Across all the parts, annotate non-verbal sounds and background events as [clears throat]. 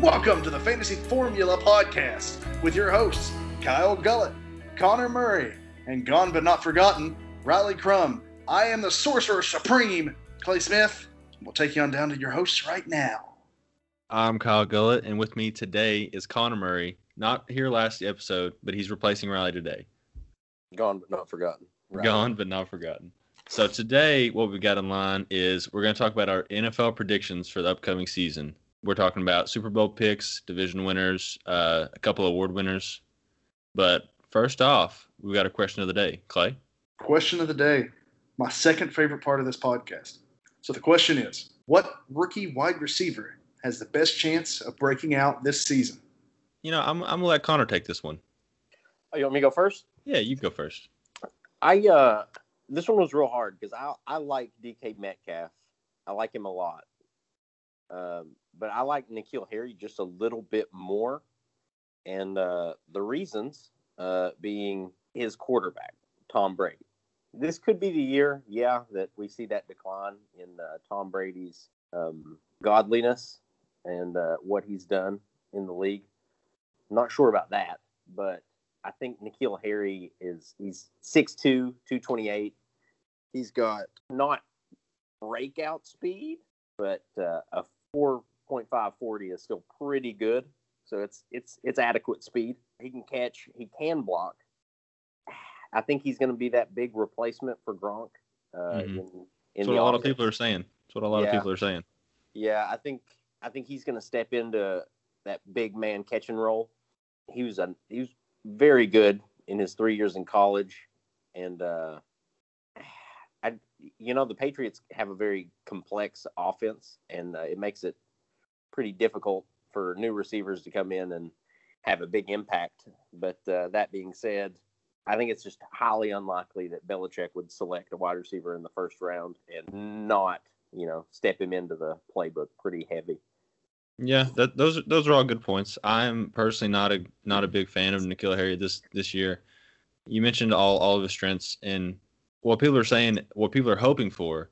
Welcome to the Fantasy Formula Podcast with your hosts, Kyle Gullett, Connor Murray, and gone but not forgotten, Riley Crum. I am the Sorcerer Supreme, Clay Smith. We'll take you on down to your hosts right now. I'm Kyle Gullett, and with me today is Connor Murray. Not here last episode, but he's replacing Riley today. Gone but not forgotten. Right. Gone but not forgotten. So today, what we've got in line is we're going to talk about our NFL predictions for the upcoming season. We're talking about Super Bowl picks, division winners, uh, a couple of award winners. But first off, we've got a question of the day. Clay? Question of the day. My second favorite part of this podcast. So the question is What rookie wide receiver has the best chance of breaking out this season? You know, I'm, I'm going to let Connor take this one. Oh, you want me to go first? Yeah, you go first. I uh, this one was real hard because I I like DK Metcalf. I like him a lot. Um, but I like N'Keal Harry just a little bit more, and uh, the reasons uh, being his quarterback, Tom Brady. This could be the year, yeah, that we see that decline in uh, Tom Brady's um, godliness and uh, what he's done in the league. not sure about that, but I think N'Keal Harry is he's 6'2", 228. He's got not breakout speed, but uh, a 4.540 is still pretty good. So it's it's it's adequate speed. He can catch. He can block. I think he's going to be that big replacement for Gronk. Uh, Mhm. in, in That's what a lot of people are saying. That's what a lot Yeah. of people are saying. Yeah, I think I think he's going to step into that big man catching role. He was a he was very good in his three years in college, and uh, I you know the Patriots have a very complex offense, and uh, it makes it pretty difficult for new receivers to come in and have a big impact. But uh, that being said, I think it's just highly unlikely that Belichick would select a wide receiver in the first round and not you know, step him into the playbook pretty heavy. Yeah, that, those those are all good points. I'm personally not a not a big fan of N'Keal Harry this this year. You mentioned all all of his strengths, and what people are saying, what people are hoping for,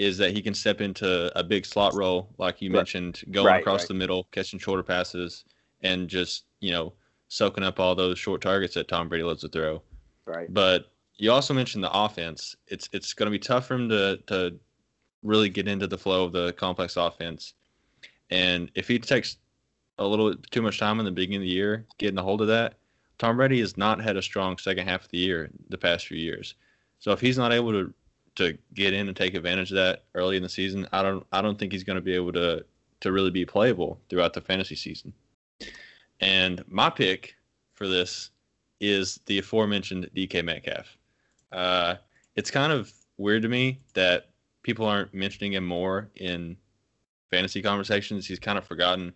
is that he can step into a big slot role, like you Right. mentioned, going Right, across right. the middle, catching shorter passes, and just you know soaking up all those short targets that Tom Brady loves to throw. Right. But you also mentioned the offense. It's it's going to be tough for him to to really get into the flow of the complex offense. And if he takes a little bit too much time in the beginning of the year getting a hold of that, Tom Brady has not had a strong second half of the year the past few years. So if he's not able to to get in and take advantage of that early in the season, I don't I don't think he's going to be able to to really be playable throughout the fantasy season. And my pick for this is the aforementioned DK Metcalf. Uh, it's kind of weird to me that people aren't mentioning him more in fantasy conversations. He's kind of forgotten.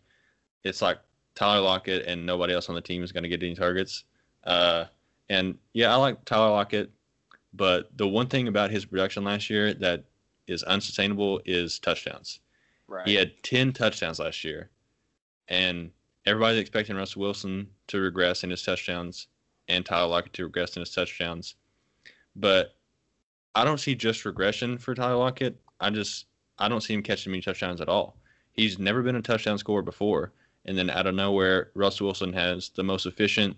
It's like Tyler Lockett and nobody else on the team is going to get any targets. Uh, and yeah, I like Tyler Lockett, but the one thing about his production last year that is unsustainable is touchdowns. Right. He had 10 touchdowns last year, and everybody's expecting Russell Wilson to regress in his touchdowns and Tyler Lockett to regress in his touchdowns. But I don't see just regression for Tyler Lockett. I just I don't see him catching many touchdowns at all. He's never been a touchdown scorer before, and then out of nowhere, Russell Wilson has the most efficient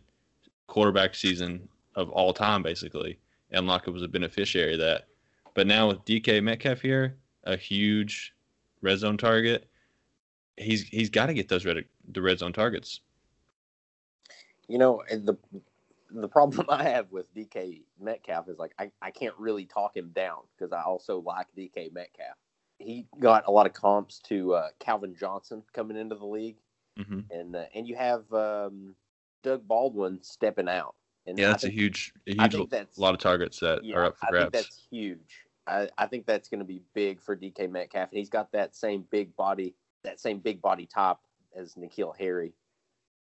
quarterback season of all time, basically, and Lockett was a beneficiary of that. But now with DK Metcalf here, a huge red zone target, he's he's got to get those red the red zone targets. You know, the the problem [laughs] I have with DK Metcalf is like I, I can't really talk him down because I also like DK Metcalf. He got a lot of comps to uh, Calvin Johnson coming into the league, hmm and uh, and you have um, Doug Baldwin stepping out. And Yeah, that's a huge a huge think that's- lot of targets that Yeah, are up for grabs. I think that's huge. I, I think that's going to be big for DK Metcalf, and he's got that same big body, that same big body top as N'Keal Harry.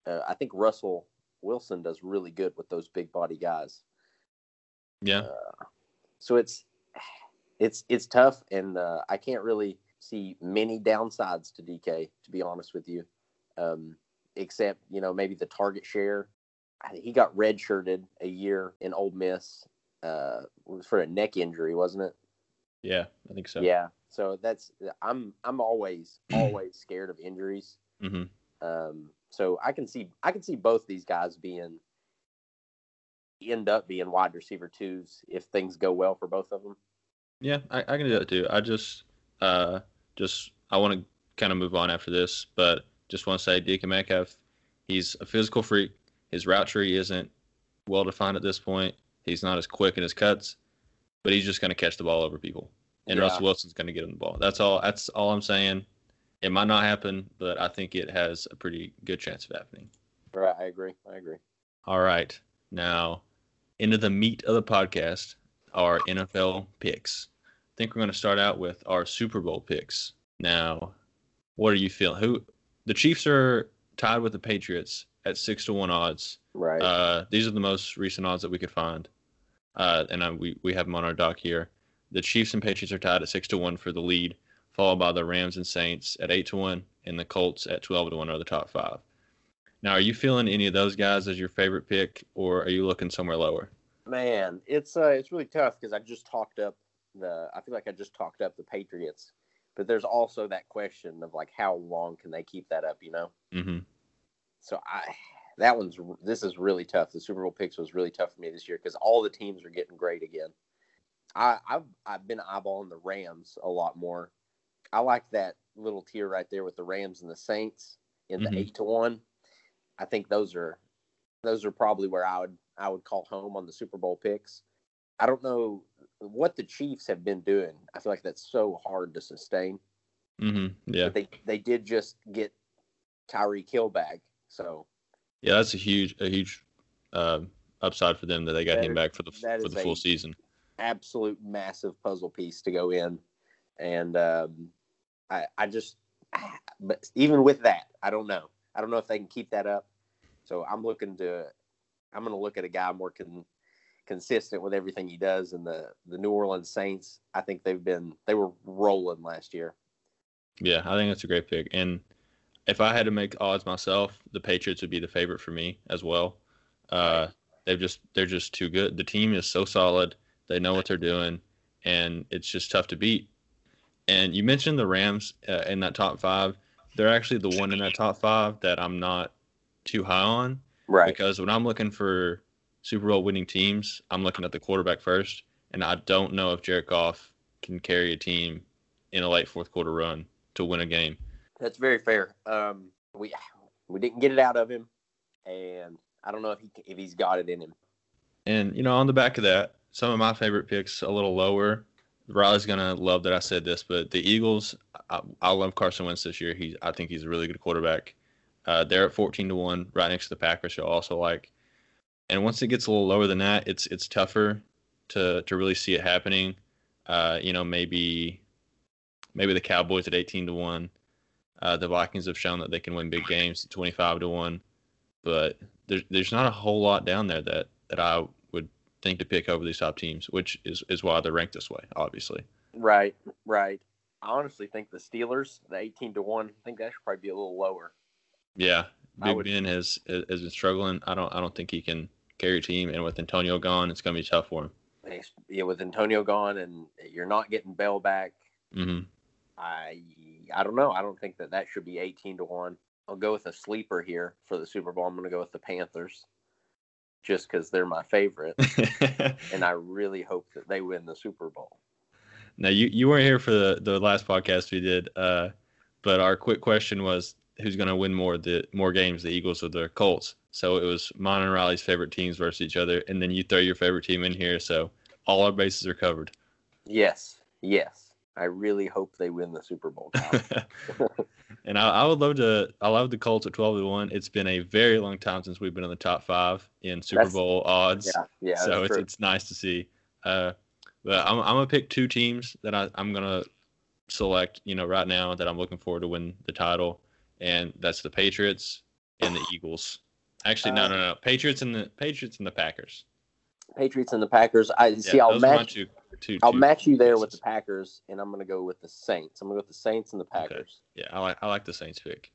Uh, I think Russell Wilson does really good with those big body guys. Yeah, Uh, so it's it's it's tough, and uh, I can't really see many downsides to DK, to be honest with you, um, except you know maybe the target share. I- He got redshirted a year in Ole Miss. Uh, it was for a neck injury, wasn't it? yeah, I think so. Yeah. So that's I'm I'm always [clears throat] always scared of injuries. hmm Um, so I can see I can see both these guys being end up being wide receiver twos if things go well for both of them. Yeah, I, I can do that too. I just uh just I want to kind of move on after this, but just want to say DK Metcalf, he's a physical freak. His route tree isn't well defined at this point. He's not as quick in his cuts, but he's just going to catch the ball over people. And Yeah. Russell Wilson's going to get him the ball. That's all. That's all I'm saying. It might not happen, but I think it has a pretty good chance of happening. Right, I agree. I agree. All right, now into the meat of the podcast, our NFL picks. I think we're going to start out with our Super Bowl picks. Now, what are you feeling? Who the Chiefs are tied with the Patriots at six to one odds. Right. Uh, these are the most recent odds that we could find, uh, and uh, we we have them on our doc here. The Chiefs and Patriots are tied at six to one for the lead, followed by the Rams and Saints at eight to one, and the Colts at twelve to one are the top five. Now, are you feeling any of those guys as your favorite pick, or are you looking somewhere lower? Man, it's uh, it's really tough because I just talked up the. I feel like I just talked up the Patriots, but there's also that question of like how long can they keep that up? You know. Mm-hmm. So I, that one's this is really tough. The Super Bowl picks was really tough for me this year because all the teams are getting great again. I, I've I've been eyeballing the Rams a lot more. I like that little tier right there with the Rams and the Saints in the Mhm. eight to one. I think those are those are probably where I would I would call home on the Super Bowl picks. I don't know what the Chiefs have been doing. I feel like that's so hard to sustain. Mm-hmm. Yeah, But they they did just get Tyreek Hill back, so yeah, that's a huge a huge uh, upside for them that they got That him is- back for the for the full season. absolute massive puzzle piece to go in, and um, I I just but even with that, I don't know. I don't know if they can keep that up. So I'm looking to I'm going to look at a guy more con, consistent with everything he does. And the the New Orleans Saints, I think they've been they were rolling last year. Yeah, I think that's a great pick. And if I had to make odds myself, the Patriots would be the favorite for me as well. Uh, they've just they're just too good. The team is so solid. They know what they're doing, and it's just tough to beat. And you mentioned the Rams uh, in that top five. They're actually the one in that top five that I'm not too high on Right. because when I'm looking for Super Bowl winning teams, I'm looking at the quarterback first, and I don't know if Jared Goff can carry a team in a late fourth quarter run to win a game. That's very fair. Um, we [sighs] we didn't get it out of him, and I don't know if he if he's got it in him. And you know, on the back of that, some of my favorite picks a little lower. Riley's gonna love that I said this, but the Eagles, I, I love Carson Wentz this year. He's, I think he's a really good quarterback. Uh, they're at fourteen to one, right next to the Packers. I also like. And once it gets a little lower than that, it's it's tougher to to really see it happening. Uh, you know, maybe maybe the Cowboys at eighteen to one. Uh, the Vikings have shown that they can win big games twenty five to one, but there's there's not a whole lot down there that that I would think to pick over these top teams, which is is why they're ranked this way, obviously. Right, right. I honestly think the Steelers, the eighteen to one, I think that should probably be a little lower. Yeah, Big would- Ben has has been struggling. I don't I don't think he can carry a team, and with Antonio gone, it's gonna be tough for him. Yeah, with Antonio gone and you're not getting Bell back, hmm I I don't know. I don't think that that should be eighteen to one. I'll go with a sleeper here for the Super Bowl. I'm going to go with the Panthers, just because they're my favorite, [laughs] and I really hope that they win the Super Bowl. now you you weren't here for the the last podcast we did, uh, but our quick question was who's gonna win more the more games, the Eagles or the Colts? So it was mine and Riley's favorite teams versus each other, and then you throw your favorite team in here, so all our bases are covered. Yes, yes. I really hope they win the Super Bowl. [laughs] And I, I would love to. I love the Colts at twelve to one. It's been a very long time since we've been in the top five in Super That's- Bowl odds. yeah, yeah. so it's true. it's nice to see. Uh, but I'm I'm gonna pick two teams that I, I'm gonna select. You know, right now that I'm looking forward to win the title, and that's the Patriots and the Eagles. Actually, no, Uh, no, no. Patriots and the Patriots and the Packers. Patriots and the Packers. I see. Yeah, I'll those are match. Two, I'll two match you there with the. Packers, and I'm going to go with the Saints. I'm going to go with the Saints and the Packers. Yeah, I like I like the Saints pick.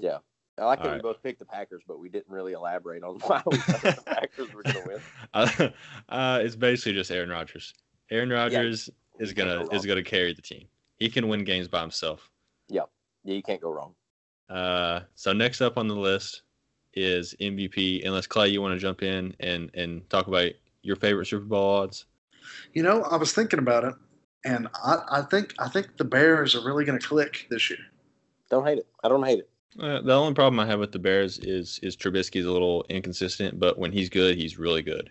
Yeah, I like that All we both picked the Packers, but we didn't really elaborate on [laughs] why we thought the Packers were going to win. [laughs] Uh, uh, it's basically just Aaron Rodgers. Aaron Rodgers is gonna go is gonna carry the team. He can win games by himself. Yeah, you can't go wrong. Uh, so next up on the list is MVP. Unless Clay, you want to jump in and and talk about your favorite Super Bowl odds? You know, I was thinking about it, and I, I think I think the Bears are really going to click this year. Don't hate it. I don't hate it. Uh, the only problem I have with the Bears is is Trubisky's a little inconsistent, but when he's good, he's really good.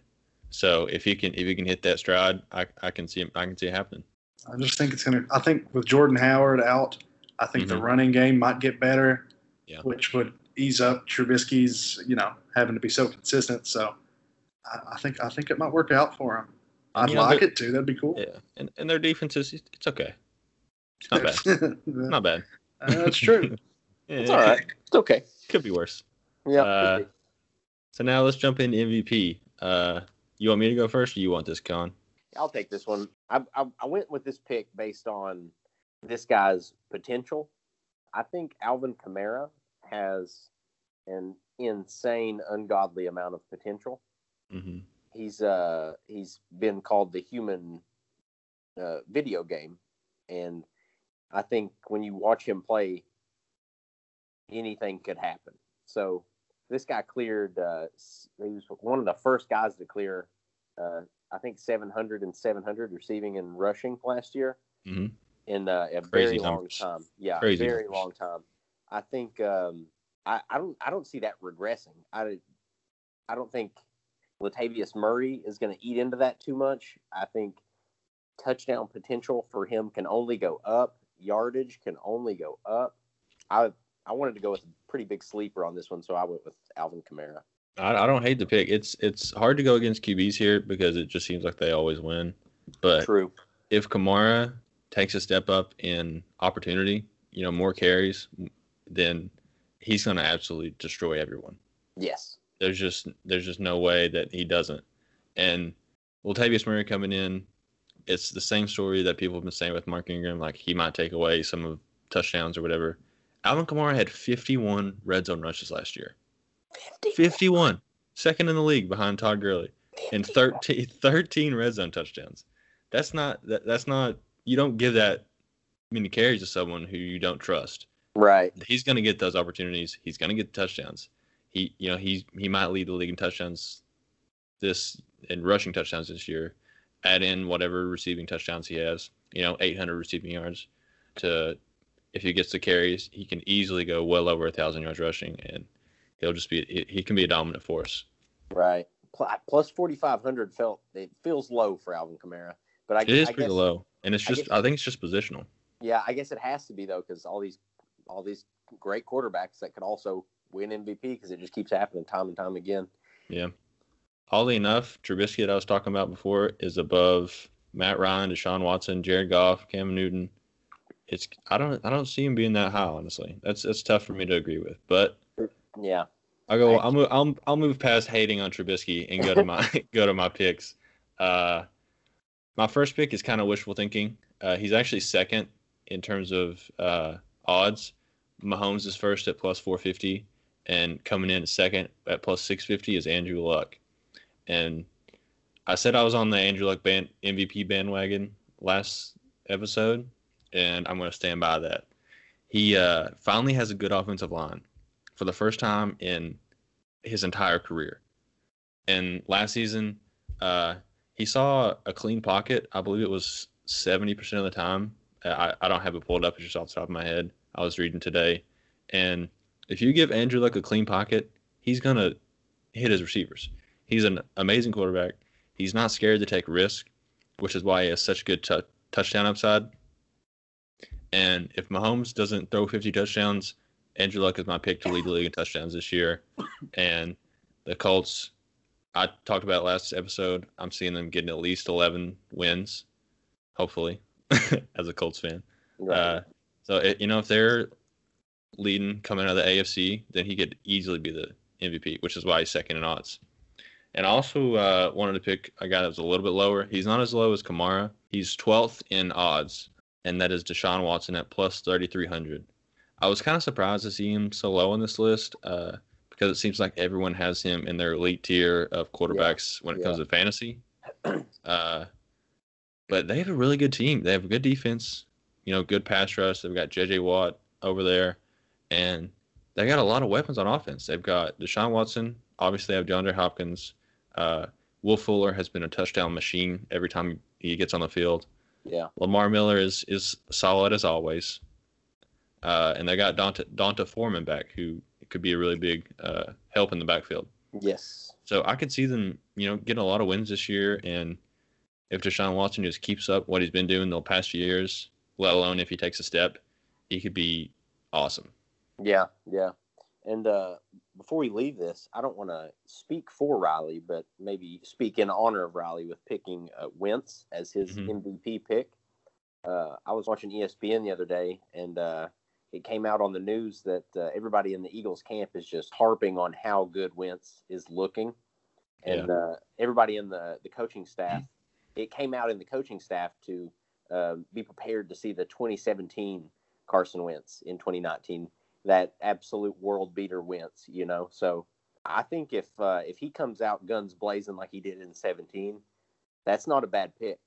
So if he can if he can hit that stride, I, I can see him I can see it happening. I just think it's going to. I think with Jordan Howard out, I think the Mhm. running game might get better, Yeah. which would ease up Trubisky's, you know, having to be so consistent. So I, I think I think it might work out for him. I'd You know, like it too. That'd be cool. Yeah, and and their defense is it's okay. It's not bad. [laughs] Not bad. That's true. [laughs] Yeah, It's all right. It's okay. Could be worse. Yeah. Uh, So now let's jump into MVP. Uh, you want me to go first, or you want this, Con? I'll take this one. I, I I went with this pick based on this guy's potential. I think Alvin Kamara has an insane, ungodly amount of potential. Mm-hmm. He's uh he's been called the human uh, video game, and I think when you watch him play, anything could happen. So this guy cleared. Uh, he was one of the first guys to clear. Uh, I think 700 and 700 receiving and rushing last year Mhm. in uh, a Crazy very long time. Yeah, Crazy very numbers. long time. I think um, I, I don't I don't see that regressing. I I don't think Latavius Murray is going to eat into that too much. I think touchdown potential for him can only go up. Yardage can only go up. I I wanted to go with a pretty big sleeper on this one, so I went with Alvin Kamara. I, I don't hate the pick. It's it's hard to go against QBs here because it just seems like they always win. But True. if Kamara takes a step up in opportunity, you know, more carries, then he's going to absolutely destroy everyone. Yes. There's just there's just no way that he doesn't. And Latavius Murray coming in, it's the same story that people have been saying with Mark Ingram. Like he might take away some of touchdowns or whatever. Alvin Kamara had 51 red zone rushes last year. 51, second in the league behind Todd Gurley, and 13, 13 red zone touchdowns. That's not that, that's not you don't give that many carries to someone who you don't trust Right. he's going to get those opportunities. He's going to get touchdowns. He, you know, he he might lead the league in touchdowns this in rushing touchdowns this year. Add in whatever receiving touchdowns he has. You know, 800 receiving yards. To if he gets the carries, he can easily go well over a thousand yards rushing, and he'll just be he, he can be a dominant force. Right. Plus 4,500 felt it feels low for Alvin Kamara, but I, It is I pretty guess, low, and it's I just guess- I think it's just positional. Yeah, I guess it has to be though, because all these all these great quarterbacks that could also win MVP because it just keeps happening time and time again. Yeah. Oddly enough, Trubisky that I was talking about before is above Matt Ryan, Deshaun Watson, Jared Goff, Cam Newton. It's I don't I don't see him being that high honestly. That's that's tough for me to agree with. But Yeah. I'll go. I'll move. I'll, I'll move past hating on Trubisky and go to my [laughs] go to my picks. Uh, my first pick is kind of wishful thinking. Uh, he's actually second in terms of uh, odds. Mahomes is first at plus 450, and coming in second at plus 650 is Andrew Luck. And I said I was on the Andrew Luck band, MVP bandwagon last episode, and I'm going to stand by that. He uh, finally has a good offensive line for the first time in his entire career. And last season, uh, he saw a clean pocket. I believe it was 70% of the time. I, I don't have it pulled up. It's just off the top of my head. I was reading today. And if you give Andrew Luck a clean pocket, he's going to hit his receivers. He's an amazing quarterback. He's not scared to take risk, which is why he has such good tou touchdown upside. And if Mahomes doesn't throw 50 touchdowns, Andrew Luck is my pick to lead the league in touchdowns this year. And the Colts, I talked about last episode. I'm seeing them getting at least 11 wins, hopefully, [laughs] as a Colts fan. Right. Uh, so, it, you know, if they're leading coming out of the AFC, then he could easily be the MVP, which is why he's second in odds. And I also uh, wanted to pick a guy that was a little bit lower. He's not as low as Kamara. He's 12th in odds, and that is Deshaun Watson at plus 3,300. I was kind of surprised to see him so low on this list uh, because it seems like everyone has him in their elite tier of quarterbacks when it comes to fantasy. [clears throat] Uh, but they have a really good team. They have a good defense, you know, good pass rush. They've got J.J. Watt over there, and they got a lot of weapons on offense. They've got Deshaun Watson. Obviously, they have DeAndre Hopkins. Uh, Will Fuller has been a touchdown machine every time he gets on the field. Yeah. Lamar Miller is is solid as always. Uh, and they got D'Onta, D'Onta Foreman back, who could be a really big uh, help in the backfield. Yes. So I could see them, you know, getting a lot of wins this year. And if Deshaun Watson just keeps up what he's been doing the past few years, let alone if he takes a step, he could be awesome. Yeah, yeah. And uh, before we leave this, I don't want to speak for Riley, but maybe speak in honor of Riley with picking uh, Wentz as his Mhm. MVP pick. Uh, I was watching ESPN the other day, and uh, it came out on the news that uh, everybody in the Eagles camp is just harping on how good Wentz is looking, and uh, everybody in the the coaching staff. It came out in the coaching staff to um, be prepared to see the 2017 Carson Wentz in 2019 that absolute world beater Wentz, you know. So I think if uh, if he comes out guns blazing like he did in 17, that's not a bad pick.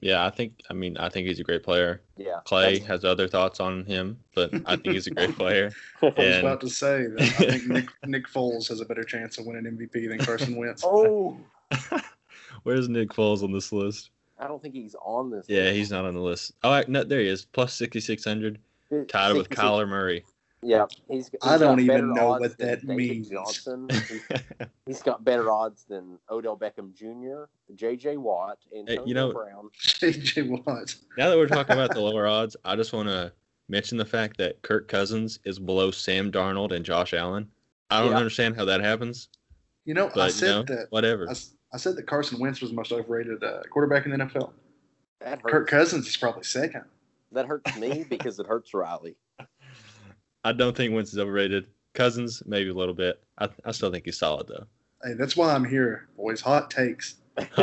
Yeah, I think. I mean, I think he's a great player. Yeah, Clay That's- has other thoughts on him, but I think he's a great [laughs] player. I was And- about to say that I think [laughs] Nick, Nick Foles has a better chance of winning MVP than Carson Wentz. [laughs] oh, Where's Nick Foles on this list? I don't think he's on this. Yeah, list. he's not on the list. Oh, I- no, there he is. Plus 6,600. Tied with 66 Kyler Murray. Yeah, he's. he's I don't even know what that means. Johnson. [laughs] He's- he's got better odds than Odell Beckham Jr., J.J. Watt, Antonio you know- Brown. [laughs] J.J. Watt. now that we're talking about the [laughs] lower odds, I just want to mention the fact that Kirk Cousins is below Sam Darnold and Josh Allen. I don't Yeah. understand how that happens, You know, I but you said know, that. whatever. I said that Carson Wentz was the most overrated uh, quarterback in the NFL. That. Kirk Cousins is probably second. That hurts me [laughs] because it hurts Riley. I don't think Wentz is overrated. Cousins, maybe a little bit. I, I still think he's solid, though. Hey, that's why I'm here, boys. Hot takes. [laughs] [laughs]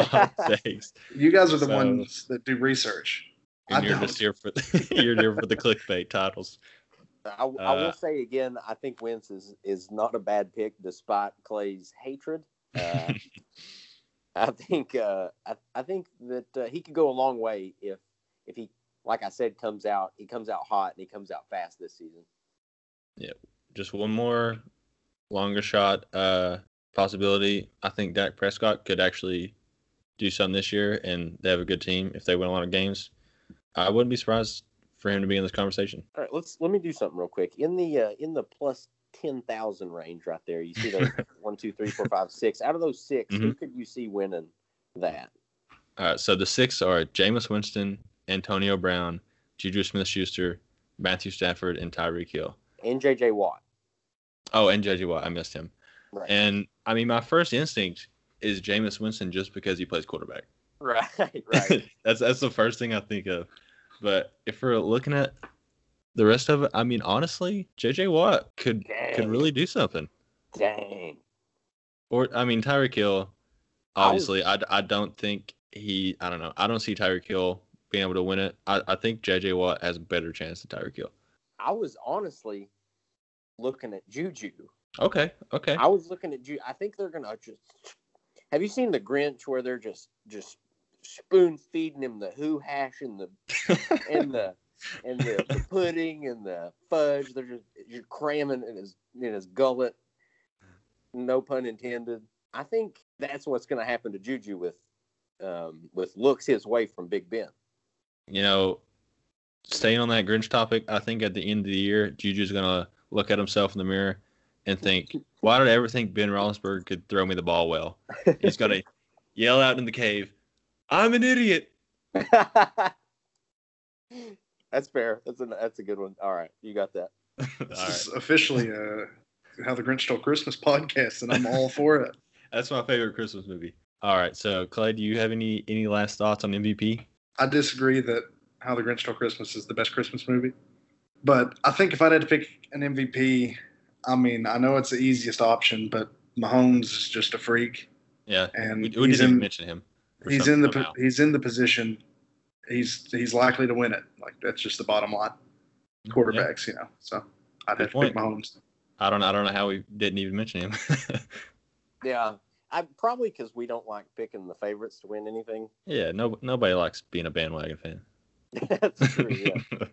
Thanks. You guys are the So- ones that do research. I And you're don't. just here for you're here for the clickbait titles. I, I Uh, will say again, I think Wentz is, is not a bad pick despite Clay's hatred. Uh, I think uh, I, I think that uh, he could go a long way if if he, like I said, comes out he comes out hot and he comes out fast this season. Yeah, just one more longer shot uh, possibility. I think Dak Prescott could actually do something this year, and they have a good team if they win a lot of games. I wouldn't be surprised for him to be in this conversation. All right, let's let me do something real quick. In the uh, in the plus ten thousand range right there, you see those [laughs] one, two, three, four, five, six. Out of those 6 who could you see winning that? All right, so the six are Jameis Winston, Antonio Brown, Juju Smith-Schuster, Matthew Stafford, and Tyreek Hill. And J.J. Watt. Oh, and JJ Watt. I missed him. Right. And I mean, my first instinct is Jameis Winston just because he plays quarterback. [laughs] right. Right. [laughs] that's that's the first thing I think of. But if we're looking at the rest of it, I mean, honestly, JJ Watt could Dang. could really do something. Dang. Or I mean, Tyreek Hill. I was- Obviously, I, I don't think he. I don't know. I don't see Tyreek Hill being able to win it. I, I think JJ Watt has a better chance than Tyreek Hill. I was honestly looking at Juju. Okay. Okay. I was looking at Juju. I think they're gonna just. Have you seen the Grinch where they're just just spoon feeding him the who hash and the [laughs] and the and the, the pudding and the fudge? They're just you're cramming in his in his gullet. No pun intended. I think that's what's gonna happen to Juju with um, with looks his way from Big Ben. You know, staying on that Grinch topic, I think at the end of the year, Juju's gonna look at himself in the mirror and think, "Why did I ever think Ben Roethlisberger could throw me the ball well?" He's gonna [laughs] yell out in the cave, "I'm an idiot." [laughs] that's fair. That's a that's a good one. All right, you got that. [laughs] This right, is officially uh, how the Grinch Stole Christmas podcast, and I'm all for it. that's my favorite Christmas movie. All right, so Clay, do you have any any last thoughts on MVP? I disagree that How the Grinch Stole Christmas is the best Christmas movie. But I think if I had to pick an MVP, I mean, I know it's the easiest option, but Mahomes is just a freak, Yeah, and we, we didn't even in mention him. he's in the somehow. he's in the position. He's he's likely to win it. Like that's just the bottom line. Yeah. Quarterbacks, you know. So I'd Good have to pick. Mahomes. I don't I don't know how we didn't even mention him. [laughs] Yeah, I probably because we don't like picking the favorites to win anything. yeah, no nobody likes being a bandwagon fan. [laughs] That's true. Yeah. [laughs]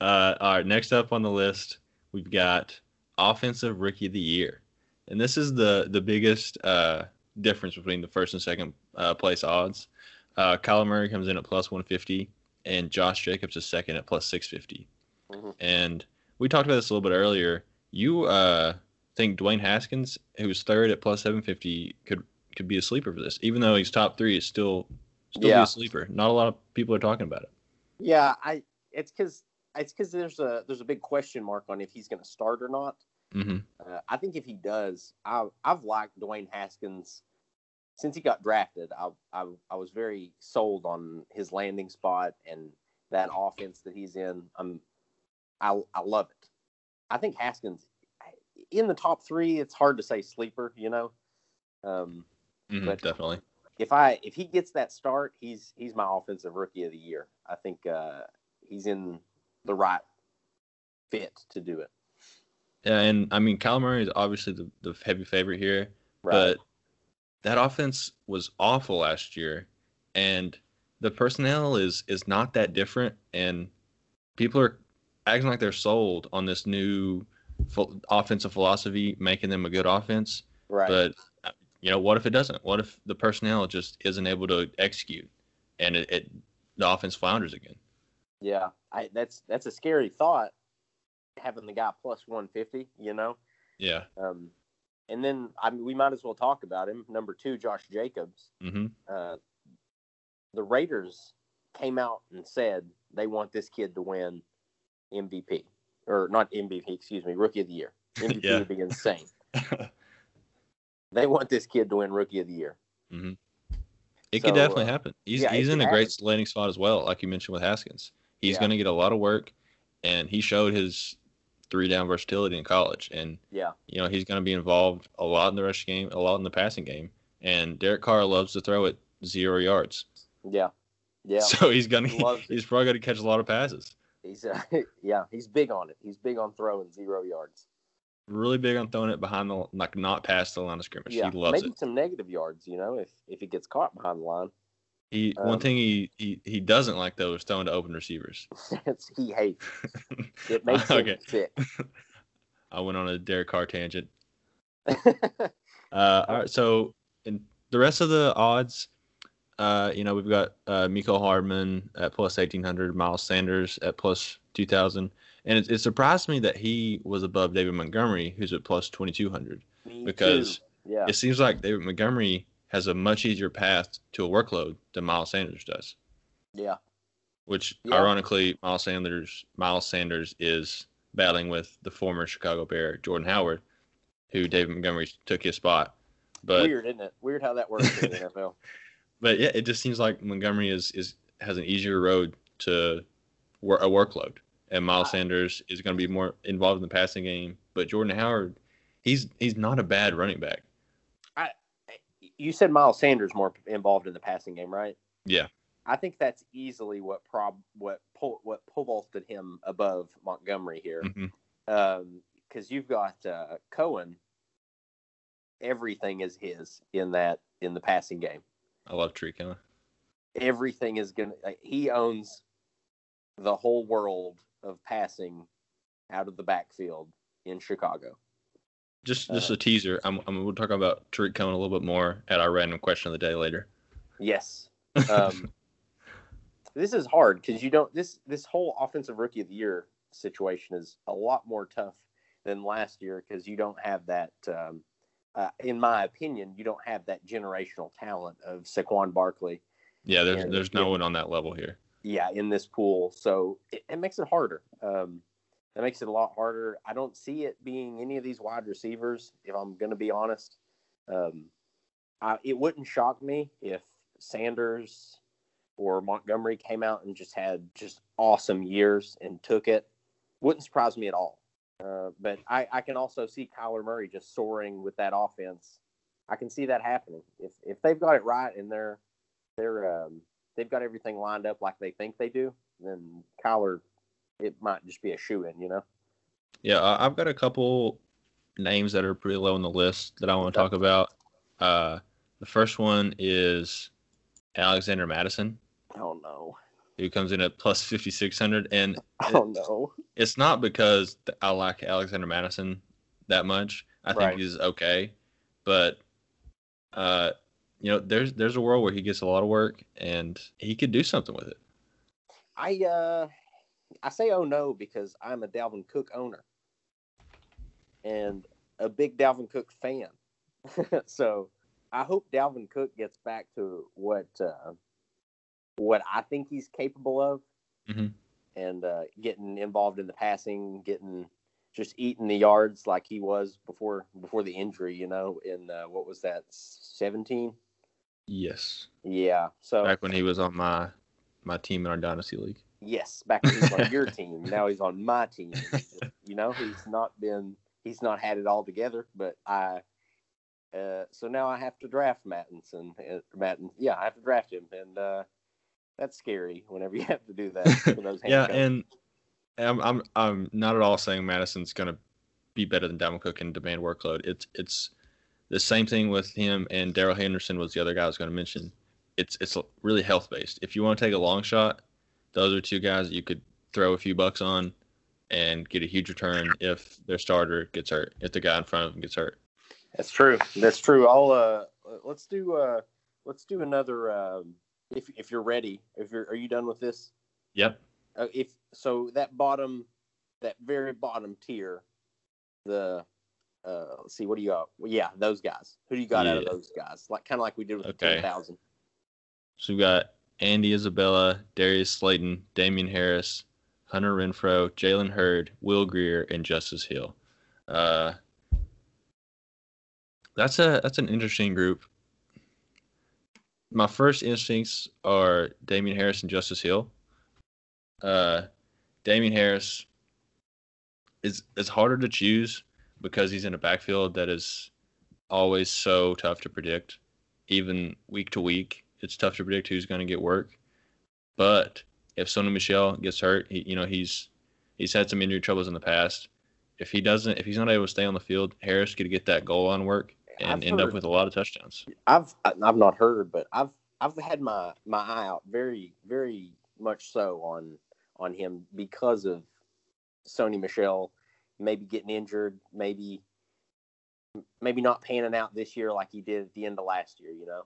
uh, all right, next up on the list, we've got offensive rookie of the year, and this is the the biggest uh, difference between the first and second uh, place odds. Uh, Kyler Murray comes in at plus 150, and Josh Jacobs is second at plus 650. Mhm. And we talked about this a little bit earlier. You uh, think Dwayne Haskins, who's third at plus 750, could could be a sleeper for this, even though he's top three, is still still be a sleeper. Not a lot of people are talking about it. Yeah, I it's because it's because there's a there's a big question mark on if he's going to start or not. hmm Uh, I think if he does, I, I've liked Dwayne Haskins since he got drafted. I, I I was very sold on his landing spot and that offense that he's in. I'm I I love it. I think Haskins in the top three. It's hard to say sleeper, you know. Um, hmm But- definitely. if I if he gets that start, he's he's my offensive rookie of the year. I think uh, he's in the right fit to do it. Yeah, and I mean, Kyle Murray is obviously the, the heavy favorite here, but that offense was awful last year, and the personnel is is not that different, and people are acting like they're sold on this new ph- offensive philosophy, making them a good offense. right. But uh, you know, what if it doesn't? What if the personnel just isn't able to execute, and it, it the offense flounders again? Yeah, I, that's that's a scary thought. Having the guy plus one fifty, you know. Yeah. Um, and then I mean, we might as well talk about him. Number two, Josh Jacobs. hmm Uh, the Raiders came out and said they want this kid to win MVP or not MVP, excuse me, Rookie of the Year. [laughs] MVP Yeah. would be insane. [laughs] They want this kid to win Rookie of the Year. It So, could definitely uh, happen. He's yeah, he's in a great happen. landing spot as well, like you mentioned with Haskins. He's Yeah. going to get a lot of work, and he showed his three down versatility in college. And Yeah, you know he's going to be involved a lot in the rush game, a lot in the passing game. And Derek Carr loves to throw it zero yards, yeah, yeah. [laughs] so he's gonna it. he's probably going to catch a lot of passes. He's uh, [laughs] yeah, he's big on it. He's big on throwing zero yards. Really big on throwing it behind the like not past the line of scrimmage. Yeah, he loves maybe it. some negative yards. You know, if if he gets caught behind the line, He um, one thing he, he he doesn't like though is throwing to open receivers. [laughs] he hates. [laughs] It makes him Okay. sick. I went on a Derek Carr tangent. Uh, all right, so in the rest of the odds, uh, you know, we've got uh, Mecole Hardman at plus eighteen hundred, Miles Sanders at plus two thousand, and it, it surprised me that he was above David Montgomery, who's at plus twenty two hundred, Me because yeah, it seems like David Montgomery has a much easier path to a workload than Miles Sanders does. yeah, Which, Yeah. ironically, Miles Sanders Miles Sanders is battling with the former Chicago Bear Jordan Howard, who David Montgomery took his spot. But weird, isn't it? Weird how that works in the [laughs] NFL. But yeah, it just seems like Montgomery is is has an easier road to wor- a workload, and Miles Ah. Sanders is going to be more involved in the passing game. But Jordan Howard, he's he's not a bad running back. I, You said Miles Sanders more involved in the passing game, right? Yeah. I think that's easily what prob what po- what pole vaulted him above Montgomery here. Because you've got uh, Cohen. Everything is his in that in the passing game. I love Tree Everything is gonna. Like, he owns the whole world of passing out of the backfield in Chicago. Just just Uh, a teaser. I'm, I'm we'll talk about Tarik Cohen a little bit more at our random question of the day later. Yes. [laughs] Um, this is hard because you don't. This this whole offensive rookie of the year situation is a lot more tough than last year because you don't have that. Um, uh, in my opinion, you don't have that generational talent of Saquon Barkley. yeah, there's Yeah, there's no one on that level here. yeah, in this pool. So it, it makes it harder. Um, that makes it a lot harder. I don't see it being any of these wide receivers, if I'm going to be honest. Um, I, it wouldn't shock me if Sanders or Montgomery came out and just had just awesome years and took it. Wouldn't surprise me at all. Uh, but I, I can also see Kyler Murray just soaring with that offense. I can see that happening if if they've got it right and they're they're um, they've got everything lined up like they think they do, then Kyler, it might just be a shoe in, you know. Yeah, I've got a couple names that are pretty low on the list that I want to talk about. Uh, the first one is Alexander Mattison. Oh no. Who comes in at plus 5600 and [laughs] Oh no. it's not because I like Alexander Mattison that much. I think Right. he's okay, but uh, you know, there's there's a world where he gets a lot of work and he could do something with it. I uh I say oh no because I'm a Dalvin Cook owner and a big Dalvin Cook fan. [laughs] so I hope Dalvin Cook gets back to what uh, what I think he's capable of, Mhm. and uh, getting involved in the passing, getting just eating the yards like he was before before the injury. You know, in uh, what was that seventeen? Yes, Yeah. So back when he was on my my team in our dynasty league. Yes, back when he was on [laughs] your team. Now he's on my team. You know, he's not been he's not had it all together, but I uh so now I have to draft Mattison. Uh, Mattin, yeah, I have to draft him and uh that's scary whenever you have to do that [laughs] those yeah, and I'm I'm I'm not at all saying Mattison's gonna be better than Dalvin Cook in demand workload. It's it's the same thing with him and Darrell Henderson was the other guy I was going to mention. It's it's really health based. If you want to take a long shot, those are two guys you could throw a few bucks on and get a huge return if their starter gets hurt, if the guy in front of them gets hurt. That's true. That's true. I'll uh let's do uh let's do another um if if you're ready. If you're are you done with this? Yep. uh, if so that bottom that very bottom tier the uh let's see what do you got well, yeah those guys who do you got out of those guys like kind of like we did with the 10000 So we've got Andy Isabella, Darius Slayton, Damien Harris, Hunter Renfrow, Jalen Hurd, Will Grier, and Justice Hill. Uh, that's a that's an interesting group. My first instincts are Damien Harris and Justice Hill. Uh, Damien Harris is is harder to choose because he's in a backfield that is always so tough to predict, even week to week it's tough to predict who's going to get work. But if Sony Michel gets hurt, he, you know he's he's had some injury troubles in the past. If he doesn't, if he's not able to stay on the field, Harris could get that goal line work and I've end up with a lot of touchdowns. i've i've not heard but i've i've had my my eye out very very much so on on him because of sony michel maybe getting injured maybe maybe not panning out this year like he did at the end of last year you know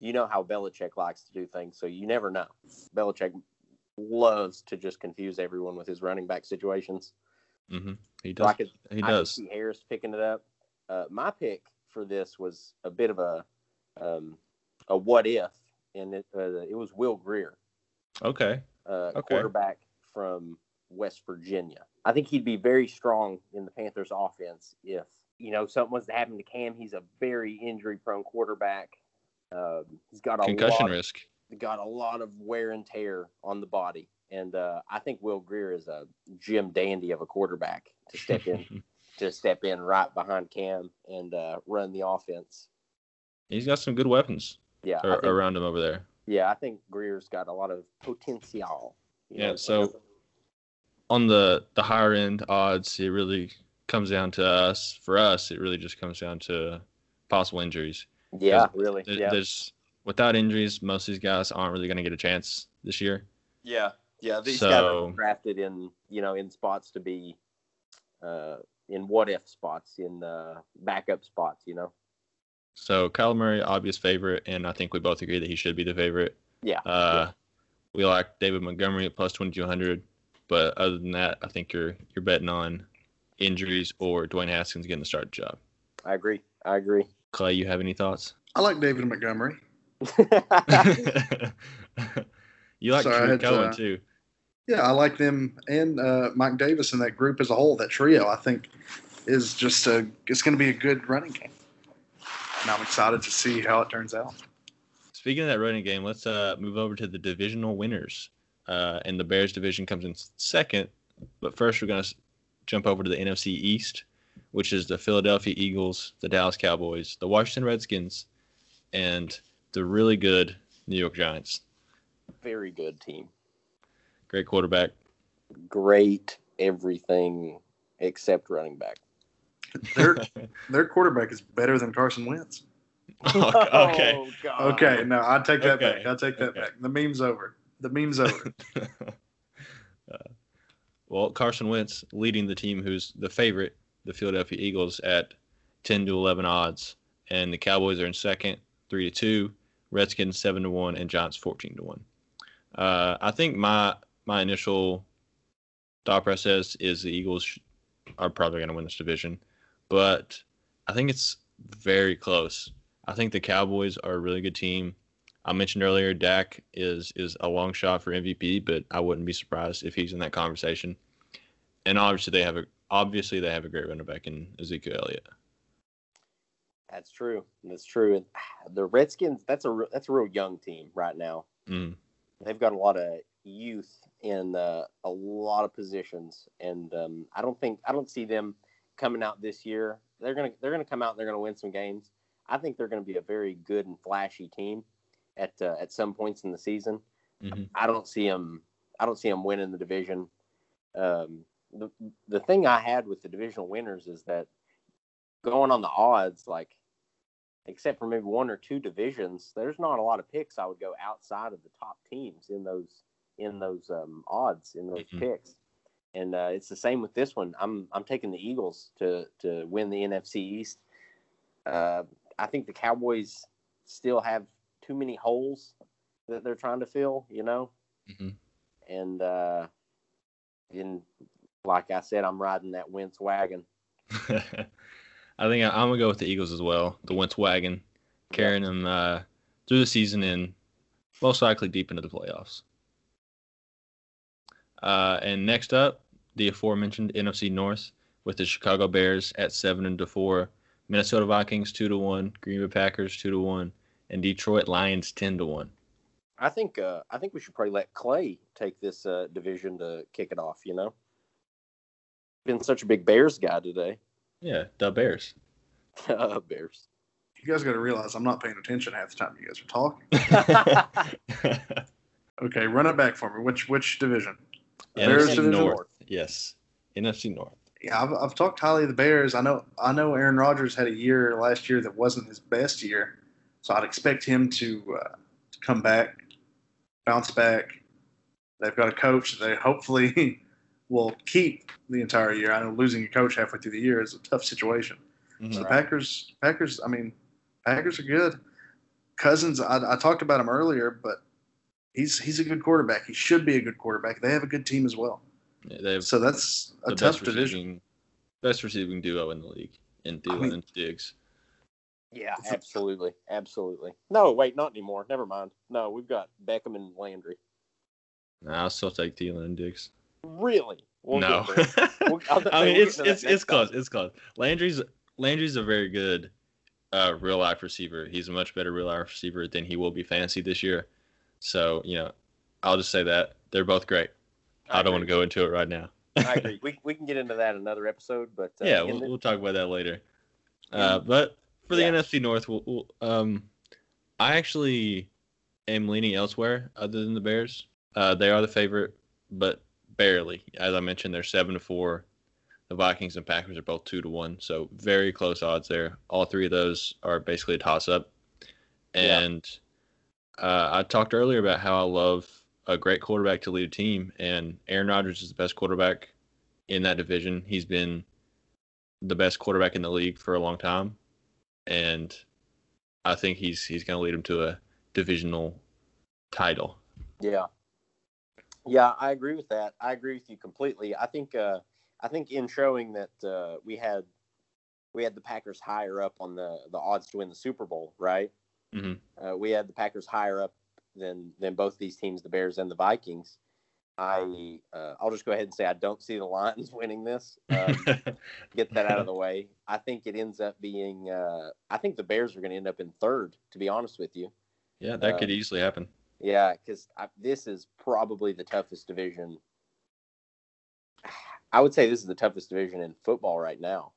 you know how Belichick likes to do things, so you never know. Belichick loves to just confuse everyone with his running back situations. hmm He So I does. could, He does. see Harris picking it up. Uh, my pick for this was a bit of a um, a what if, and it uh, it was Will Grier, Okay. uh, Okay. quarterback from West Virginia. I think he'd be very strong in the Panthers' offense if you know something was to happen to Cam. He's a very injury prone quarterback. Um, he's got a Concussion lot, risk. got a lot of wear and tear on the body, and uh, I think Will Grier is a Jim Dandy of a quarterback to step in [laughs] to step in right behind Cam and uh, run the offense. He's got some good weapons Yeah, I ar- think, around him over there. yeah, I think Grier's got a lot of potential. you Yeah, know, so- On the the higher end odds, it really comes down to us. For us, it really just comes down to possible injuries. Yeah, really, There- yeah, There's without injuries, most of these guys aren't really going to get a chance this year. yeah, yeah. These guys are So- drafted in, you know, in spots to be, uh, in what if spots, in uh, backup spots, you know. So Kyle Murray, obvious favorite, and I think we both agree that he should be the favorite. Yeah, Uh, We like David Montgomery at plus twenty two hundred, but other than that, I think you're you're betting on injuries or Dwayne Haskins getting the start job. I agree. I agree. Clay, you have any thoughts? I like David Montgomery. [laughs] [laughs] you like Sorry, I Drew to, Cohen uh, too. Yeah, I like them and uh, Mike Davis and that group as a whole. That trio, I think, is just a. It's going to be a good running game, and I'm excited to see how it turns out. Speaking of that running game, let's uh, move over to the divisional winners. Uh, and the Bears division comes in second. But first, we're going to jump over to the NFC East, which is the Philadelphia Eagles, the Dallas Cowboys, the Washington Redskins, and the really good New York Giants. Very good team. Great quarterback. Great everything except running back. Their [laughs] their quarterback is better than Carson Wentz. [laughs] okay. Oh, Okay, no, I take that Okay, back. I take that okay. back. The meme's over. The meme's over. [laughs] uh, well, Carson Wentz leading the team, who's the favorite, the Philadelphia Eagles, at 10 to 11 odds, and the Cowboys are in second, three to two. Redskins seven to one, and Giants 14 to one. Uh, I think my my initial thought process is the Eagles are probably going to win this division, but I think it's very close. I think the Cowboys are a really good team. I mentioned earlier Dak is is a long shot for MVP, but I wouldn't be surprised if he's in that conversation. And obviously they have a obviously they have a great running back in Ezekiel Elliott. That's true. That's true. And the Redskins, that's a that's a real young team right now. Mm. They've got a lot of youth in uh, a lot of positions, and um, I don't think I don't see them coming out this year. They're gonna they're gonna come out and they're gonna win some games. I think they're gonna be a very good and flashy team at uh, at some points in the season. Mm-hmm. I don't see them. I don't see them winning the division. Um, the the thing I had with the divisional winners is that going on the odds, like except for maybe one or two divisions, there's not a lot of picks I would go outside of the top teams in those in those um, odds in those Mhm. picks. And uh, it's the same with this one. I'm I'm taking the Eagles to to win the NFC East. Uh, I think the Cowboys still have too many holes that they're trying to fill. You know, Mhm. and uh, and like I said, I'm riding that Wentz wagon. [laughs] I think I, I'm gonna go with the Eagles as well. The Wentz wagon, carrying them uh, through the season and most likely deep into the playoffs. Uh, and next up, the aforementioned NFC North with the Chicago Bears at seven and to four, Minnesota Vikings two to one, Green Bay Packers two to one, and Detroit Lions ten to one. I think uh, I think we should probably let Clay take this uh, division to kick it off. You know, been such a big Bears guy today. Yeah, the Bears. [laughs] Uh, Bears. You guys got to realize I'm not paying attention half the time you guys are talking. [laughs] [laughs] Okay, run it back for me. Which which division? Bears NFC division. North. Yes, NFC North. Yeah, I've, I've talked highly of the Bears. I know I know Aaron Rodgers had a year last year that wasn't his best year, so I'd expect him to, uh, to come back, bounce back. They've got a coach that they hopefully [laughs] will keep the entire year. I know losing a coach halfway through the year is a tough situation. So the Right. Packers, Packers, I mean, Packers are good. Cousins, I, I talked about him earlier, but he's he's a good quarterback. He should be a good quarterback. They have a good team as well. Yeah, They have So that's a tough best division. receiving, best receiving duo in the league in Thielen mean- and Diggs. Yeah, absolutely, absolutely. No, wait, not anymore. Never mind. No, we've got Beckham and Landry. Nah, I'll still take Thielen and Diggs. Really? We'll no. [laughs] We'll- I was gonna I say, mean it's get to that it's it's close. time. It's close. Landry's Landry's a very good uh, real life receiver. He's a much better real life receiver than he will be fantasy this year. So you know, I'll just say that they're both great. I, don't want to go into it right now. I [laughs] agree. We, we can get into that in another episode, but uh, yeah, we'll, the- we'll talk about that later. Uh, but for the Yeah. NFC North, we'll, we'll, um, I actually am leaning elsewhere other than the Bears. Uh, they are the favorite, but barely. As I mentioned, they're seven to four. The Vikings and Packers are both two to one, so very close odds there. All three of those are basically a toss up. Yeah. Uh, I talked earlier about how I love a great quarterback to lead a team, and Aaron Rodgers is the best quarterback in that division. He's been the best quarterback in the league for a long time, and I think he's he's going to lead him to a divisional title. Yeah. Yeah, I agree with that. I agree with you completely. I think uh I think in showing that uh we had we had the Packers higher up on the the odds to win the Super Bowl, right? Mhm. Uh, we had the Packers higher up than than both these teams, the Bears and the Vikings. I uh, I'll just go ahead and say I don't see the Lions [laughs] winning this. Um, [laughs] get that out of the way. I think it ends up being. Uh, I think the Bears are going to end up in third. To be honest with you, yeah, that could Uh, easily happen. yeah, because this is probably the toughest division. [sighs] I would say this is the toughest division in football right now.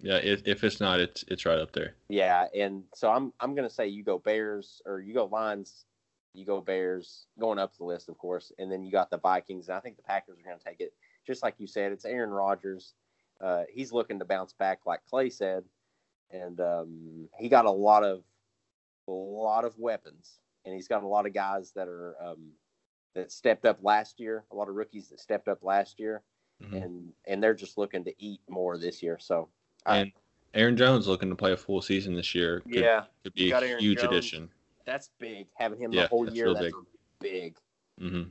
Yeah, if, if it's not, it's it's right up there. Yeah, and so I'm I'm gonna say you go Bears or you go Lions, you go Bears going up the list, of course, and then you got the Vikings. And I think the Packers are gonna take it. Just like you said, it's Aaron Rodgers. Uh, he's looking to bounce back, like Clay said, and um, he got a lot of a lot of weapons, and he's got a lot of guys that are um, that stepped up last year. A lot of rookies that stepped up last year, Mhm. and and they're just looking to eat more this year. So And Aaron Jones looking to play a full season this year. Could, yeah, could be a Aaron huge Jones. addition. that's big. Having him Yeah, the whole that's year, that's big. big. hmm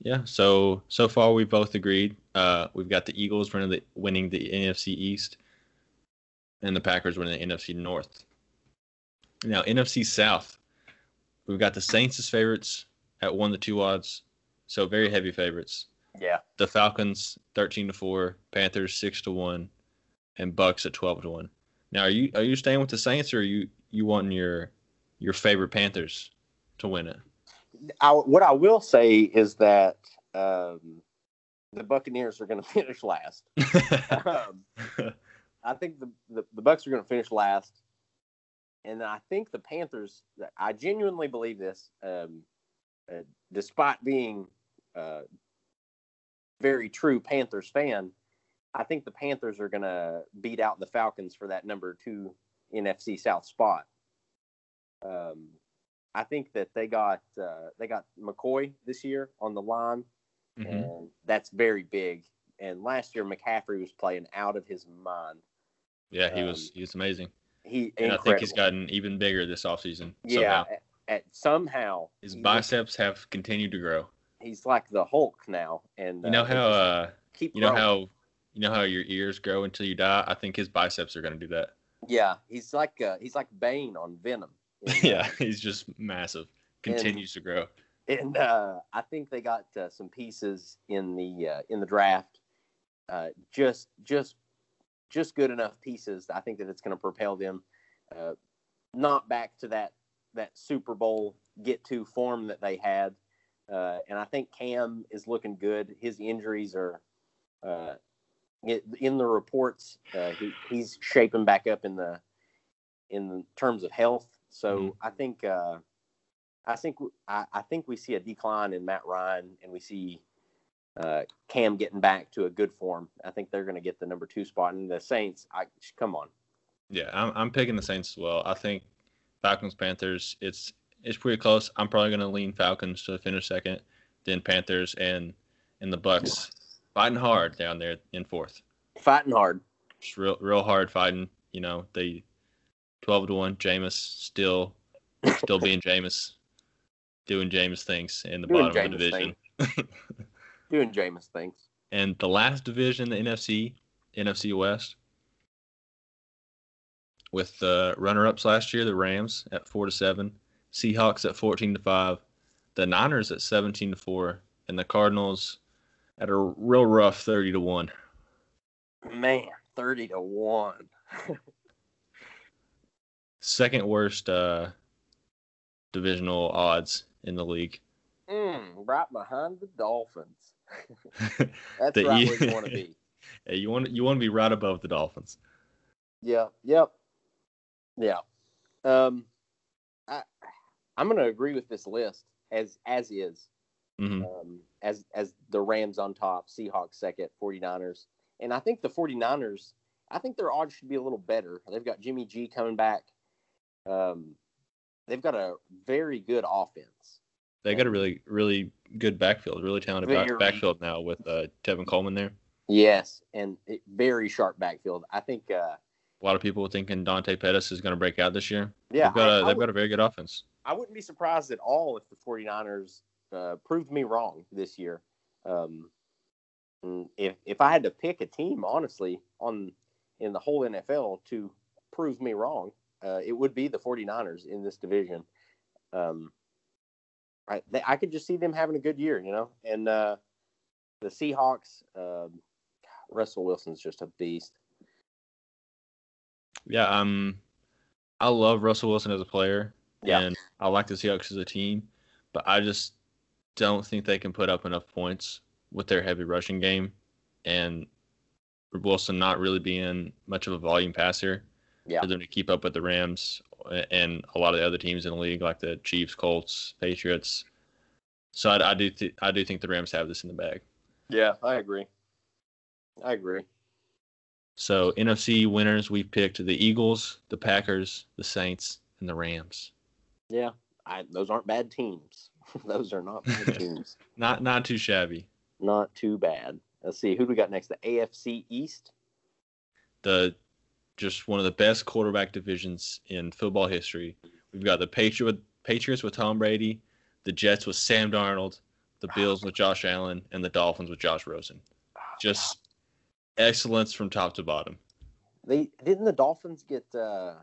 Yeah. So so far we both agreed. Uh, we've got the Eagles winning the winning the NFC East, and the Packers winning the NFC North. Now NFC South, we've got the Saints as favorites at one to two odds, so very heavy favorites. Yeah, The Falcons thirteen to four, Panthers six to one, and Bucks at twelve to one. Now are you are you staying with the Saints or are you you wanting your your favorite Panthers to win it? I, what I will say is that um, the Buccaneers are going [laughs] to finish last. um, [laughs] I think the, the, the Bucks are going to finish last, and I think the Panthers. I genuinely believe this, um, uh, despite being uh, very true Panthers fan. I think the Panthers are going to beat out the Falcons for that number two NFC South spot. Um, I think that they got uh, they got McCoy this year on the line Mhm. and that's very big. And last year, McCaffrey was playing out of his mind. Yeah, he was Um, he was amazing, He and I think he's gotten even bigger this offseason. yeah. somehow. At, at somehow his biceps have continued to grow. he's like the Hulk now. And You know uh, how uh, keep you know how you know how your ears grow until you die. I think his biceps are going to do that. yeah he's like uh, he's like Bane on Venom. And, [laughs] yeah, he's just massive. Continues to grow. and uh, I think they got uh, some pieces in the uh, in the draft. Uh, just just just good enough pieces. I think that it's going to propel them uh, not back to that that Super Bowl get to form that they had. Uh, and I think Cam is looking good. His injuries are uh, it, in the reports. Uh, he, he's shaping back up in the in terms of health. So Mhm. I think uh, I think I, I think we see a decline in Matt Ryan, and we see uh, Cam getting back to a good form. I think they're going to get the number two spot. And the Saints, I come on, Yeah, I'm I'm picking the Saints as well. I think Falcons Panthers. It's it's pretty close. I'm probably going to lean Falcons to finish second, then Panthers and and the Bucks fighting hard down there in fourth. fighting hard. Just real real hard fighting. You know they twelve to one. Jameis still still being Jameis, doing Jameis things in the Doing bottom of the division. [laughs] Doing Jameis things. And the last division, the NFC, NFC West, with the runner-ups last year, the Rams at four to seven, Seahawks at fourteen to five, the Niners at seventeen to four, and the Cardinals at a real rough thirty to one. Man, thirty to one. [laughs] Second worst uh, divisional odds in the league. Mm, right behind the Dolphins. [laughs] That's right E- where you want to be. [laughs] Hey, you want you want to be right above the Dolphins. Yeah. Yep. Yeah. Um, I I'm going to agree with this list as as is. Hmm Um, as as the Rams on top, Seahawks second, 49ers. And I think the 49ers, I think their odds should be a little better. They've got Jimmy G coming back. Um, they've got a very good offense. They got a really really good backfield, really talented back- backfield now with uh, Tevin Coleman there. Yes, and it, very sharp backfield. I think. Uh, A lot of people thinking Dante Pettis is going to break out this year. yeah, they've got I- a they've would- got a very good offense. I wouldn't be surprised at all if the 49ers uh, proved me wrong this year. Um, and if if I had to pick a team, honestly, on in the whole NFL to prove me wrong, uh, it would be the 49ers in this division. Um, I they, I could just see them having a good year, you know. And uh, the Seahawks, um, Russell Wilson's just a beast. Yeah, um, I love Russell Wilson as a player, Yeah. and I like the Seahawks as a team, but I just don't think they can put up enough points with their heavy rushing game, and Wilson not really being much of a volume passer Yeah. for them to keep up with the Rams and a lot of the other teams in the league, like the Chiefs, Colts, Patriots. So I, I do th- I do think the Rams have this in the bag. Yeah, I agree. I agree. So NFC winners, we've picked the Eagles, the Packers, the Saints, and the Rams. Yeah, I, those aren't bad teams. [laughs] those are not bad [laughs] teams. Not not too shabby. Not too bad. Let's see who do we got next. The AFC East. The just one of the best quarterback divisions in football history. We've got the Patriot Patriots with Tom Brady, the Jets with Sam Darnold, the Bills with Josh Allen, and the Dolphins with Josh Rosen. Just excellence from top to bottom. They didn't the Dolphins get uh,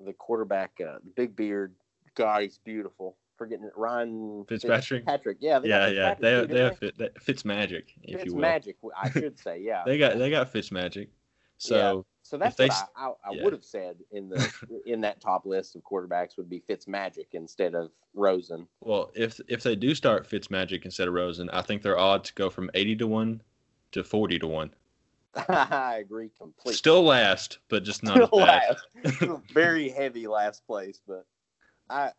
the quarterback, uh, the big beard guy. He's beautiful. Forgetting it, Ron Fitzpatrick. Patrick, yeah, they Yeah, yeah, they too, have, they have fit, that Fitz magic, if Fitz you will. magic, I should say, yeah. [laughs] They got they got Fitz magic. So so that's they what I, I, I yeah. would have said in the [laughs] in that top list of quarterbacks would be Fitz magic instead of Rosen. well, if if they do start Fitz magic instead of Rosen, I think their odds go from eighty to one to forty to one. [laughs] I agree completely. Still last, but just not Still last. Very heavy last place, but I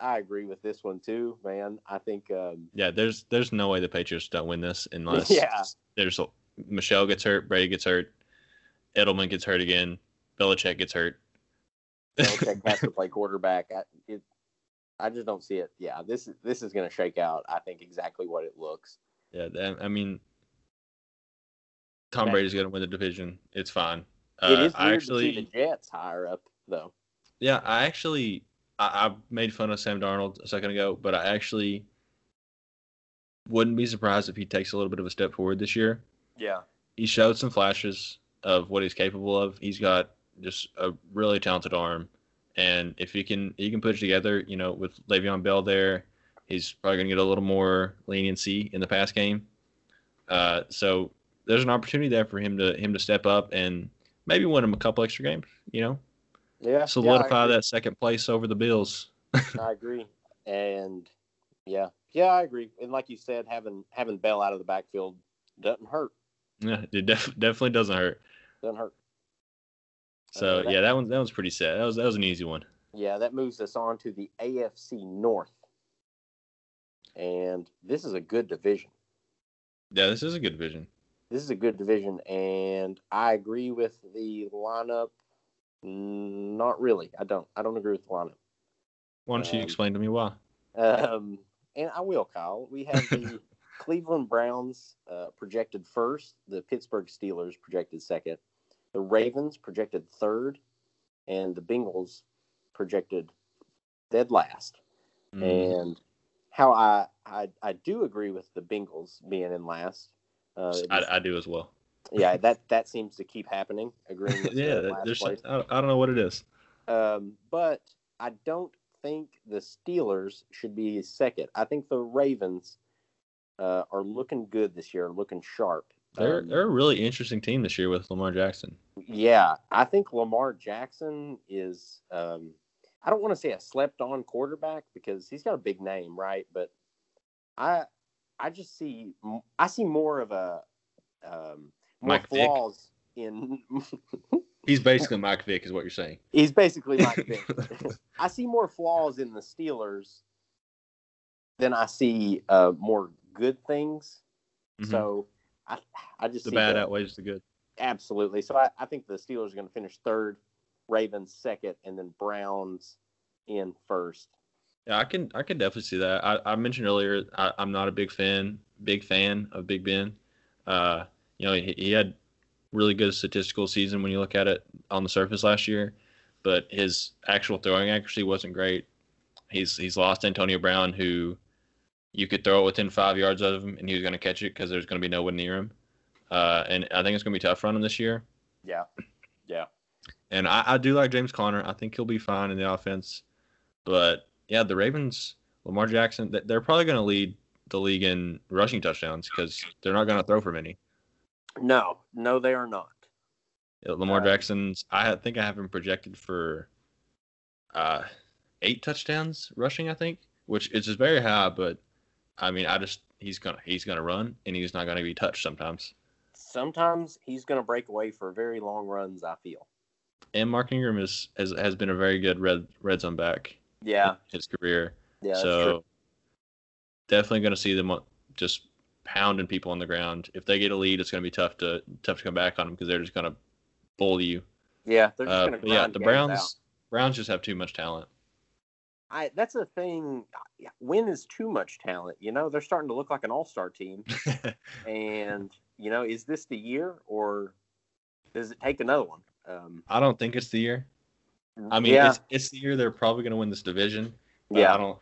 I agree with this one too, man. I think um, Yeah, there's there's no way the Patriots don't win this unless [laughs] Yeah. there's Michel gets hurt, Brady gets hurt, Edelman gets hurt again, Belichick gets hurt. Belichick [laughs] has to play quarterback. I, it, I just don't see it. Yeah, this is this is going to shake out. I think exactly what it looks. yeah, that, I mean, Tom Man. Brady's gonna win the division. It's fine. Uh, it is I weird actually, to see the Jets higher up though. yeah, I actually, I, I made fun of Sam Darnold a second ago, but I actually wouldn't be surprised if he takes a little bit of a step forward this year. Yeah, he showed some flashes of what he's capable of. He's got just a really talented arm, and if he can he can put it together, you know, with Le'Veon Bell there, he's probably gonna get a little more leniency in the pass game. Uh, so there's an opportunity there for him to him to step up and maybe win him a couple extra games. You know, yeah. solidify yeah, that second place over the Bills. [laughs] I agree. And yeah, yeah, I agree. And like you said, having having Bell out of the backfield doesn't hurt. Yeah, it def- definitely doesn't hurt. Doesn't hurt. So that- yeah, that one that one's pretty sad. That was that was an easy one. Yeah, that moves us on to the AFC North. And this is a good division. Yeah, this is a good division. This is a good division, and I agree with the lineup. Not really. I don't. I don't agree with lineup. Why don't you Um, explain to me why? Um, and I will, Kyle. We have the [laughs] Cleveland Browns uh, projected first, the Pittsburgh Steelers projected second, the Ravens projected third, and the Bengals projected dead last. Mm. And how I, I I do agree with the Bengals being in last. Uh, I, I do as well. Yeah, that that seems to keep happening. Agreeing with [laughs] yeah, the there's place. I, I don't know what it is. Um, but I don't think the Steelers should be second. I think the Ravens uh, are looking good this year, looking sharp. They're Um, they're a really interesting team this year with Lamar Jackson. yeah, I think Lamar Jackson is. Um, I don't want to say a slept-on quarterback because he's got a big name, right? But I, I just see, I see more of a um, more Mike Vick? flaws in. [laughs] He's basically Mike Vick, is what you're saying. He's basically Mike Vick. [laughs] I see more flaws in the Steelers than I see uh, more good things. Mhm. So I, I just the bad outweighs the good. absolutely. So I, I think the Steelers are going to finish third, Ravens second, and then Browns in first. Yeah, I can I can definitely see that. I, I mentioned earlier I, I'm not a big fan big fan of Big Ben. Uh, you know, he, he had really good statistical season when you look at it on the surface last year, but his actual throwing accuracy wasn't great. He's he's lost Antonio Brown, who you could throw it within five yards of him and he was going to catch it because there's going to be no one near him. Uh, and I think it's going to be tough for him this year. Yeah. Yeah. And I, I do like James Conner. I think he'll be fine in the offense. But yeah, the Ravens, Lamar Jackson, they're probably going to lead the league in rushing touchdowns because they're not going to throw for many. No, no, they are not. Yeah, Lamar Uh, Jackson's, I think I have him projected for uh, eight touchdowns rushing. I think, which is just very high. But I mean, I just he's gonna he's gonna run and he's not gonna be touched sometimes. Sometimes he's going to break away for very long runs. I feel. And Mark Ingram is has, has been a very good red red zone back Yeah. his career. Yeah. that's so true. definitely going to see them just pounding people on the ground. If they get a lead, it's going to be tough to tough to come back on them because they're just going to bully you. Yeah. They're just Uh, going to yeah, the Browns Browns just have too much talent. I that's the thing. When is too much talent? You know, they're starting to look like an all-star team. [laughs] and you know, is this the year, or does it take another one? Um, I don't think it's the year. I mean, yeah, it's it's the year they're probably going to win this division. yeah. I don't.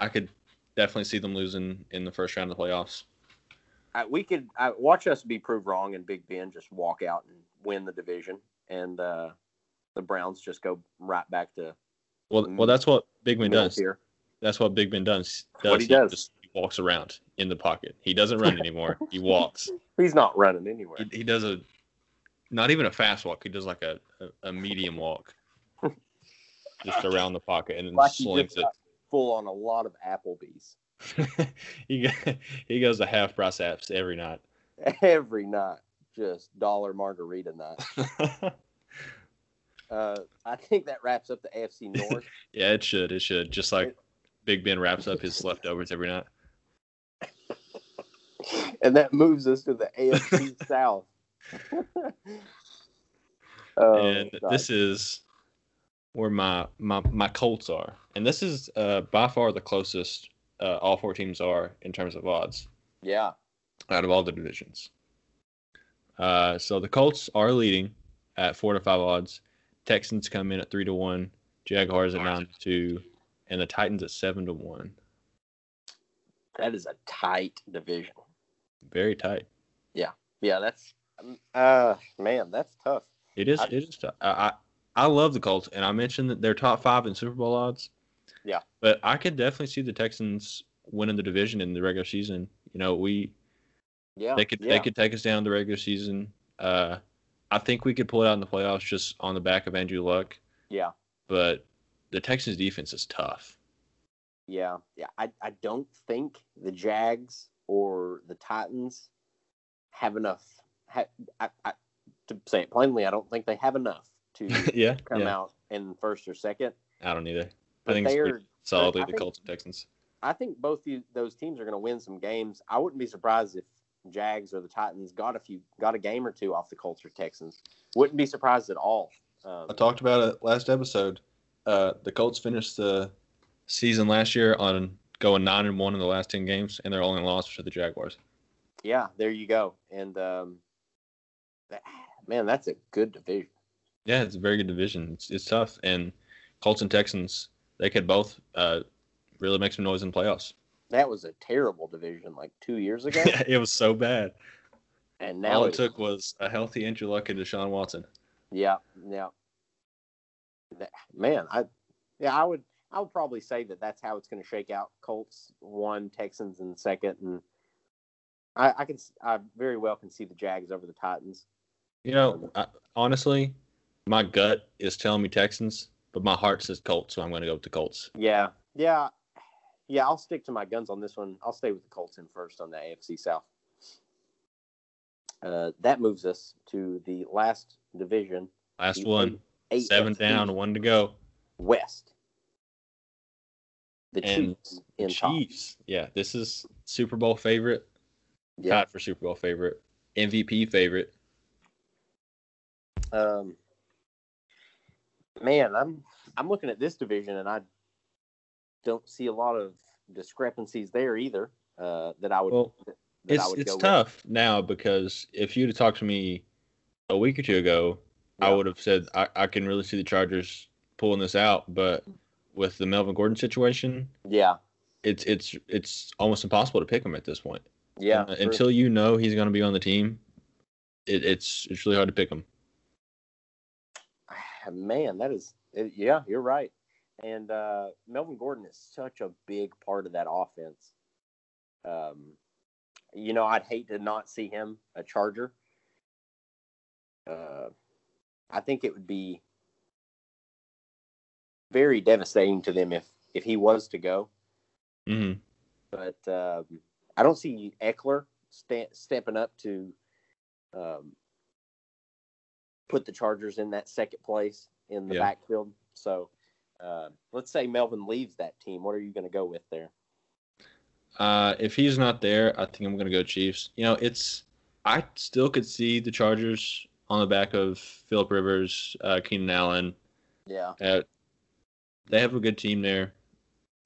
I could definitely see them losing in the first round of the playoffs. I, we could I, watch us be proved wrong, and Big Ben just walk out and win the division, and uh, the Browns just go right back to Well, well, that's what Big Ben does. tier. That's what Big Ben does. What he does. just walks around in the pocket. He doesn't run anymore. [laughs] he walks. He's not running anywhere. He, he does a, not even a fast walk. He does like a, a, a medium walk, [laughs] just around the pocket and then Like he slings got full on a lot of Applebee's it. [laughs] he [laughs] he goes to half price apps every night. every night, just dollar margarita night. [laughs] Uh, I think that wraps up the AFC North. yeah, it should. It should. Just like It- Big Ben wraps up his leftovers every night. and that moves us to the AFC South. oh, and God. this is where my, my my Colts are, and this is uh, by far the closest uh, all four teams are in terms of odds yeah, out of all the divisions. Uh, so the Colts are leading at four to five odds. Texans come in at three to one. Jaguars at nine to two, and the Titans at seven to one. that is a tight division. Very tight. Yeah, yeah. that's uh man, that's tough. It is. I- it is. tough. I, I I love the Colts, and I mentioned that they're top five in Super Bowl odds. Yeah. But I could definitely see the Texans winning the division in the regular season. You know, we Yeah, they could yeah. they could take us down the regular season. Uh, I think we could pull it out in the playoffs just on the back of Andrew Luck. yeah, But the Texans defense is tough. yeah, yeah. I I don't think the Jags or the Titans have enough. Ha, I, I, to say it plainly, I don't think they have enough to [laughs] yeah. come yeah. out in first or second. I don't either. I think it's they're solidly the think- Colts and Texans. I think both those teams are going to win some games. I wouldn't be surprised if Jags or the Titans got a few, got a game or two off the Colts or Texans. Wouldn't be surprised at all. Um, I talked about it last episode. Uh, the Colts finished the season last year on going nine and one in the last ten games, and their only loss was to the Jaguars. yeah, there you go. And um, that, man, that's a good division. Yeah, it's a very good division. It's, it's tough, and Colts and Texans they could both uh, really make some noise in playoffs. That was a terrible division like two years ago, [laughs] it was so bad. and now All it it's- took was a healthy Andrew Luck and Deshaun Watson. Yeah, yeah. That- Man, I yeah, I would I would probably say that that's how it's going to shake out. Colts one, Texans in second, and I, I can I very well can see the Jags over the Titans. You know, I, honestly, my gut is telling me Texans, but my heart says Colts, so I'm going to go with the Colts. Yeah, yeah, yeah. I'll stick to my guns on this one. I'll stay with the Colts in first on the AFC South. Uh, that moves us to the last division. Last one, A- seven AFC down, one to go. West. The And Chiefs in top. Chiefs. Yeah, this is Super Bowl favorite. Yeah. Tied for Super Bowl favorite. MVP favorite. Um, man, I'm I'm looking at this division and I don't see a lot of discrepancies there either. Uh, that I would Well, that It's I would it's tough now because if you'd have talked to me a week or two ago, I would have said I, I can really see the Chargers pulling this out. But with the Melvin Gordon situation. Yeah, it's it's it's almost impossible to pick him at this point. yeah. Uh, until you know he's going to be on the team, it, it's it's really hard to pick him. Man, that is it, yeah, you're right. And uh, Melvin Gordon is such a big part of that offense. Um, you know, I'd hate to not see him a Charger. Uh, I think it would be very devastating to them if if he was to go. hmm But um, I don't see Ekeler stepping up to um, put the Chargers in that second place in the Yeah. backfield. So uh, let's say Melvin leaves that team. What are you going to go with there? Uh, if he's not there, I think I'm going to go Chiefs. You know, it's I still could see the Chargers on the back of Philip Rivers, uh, Keenan Allen. Yeah, Uh, they have a good team there.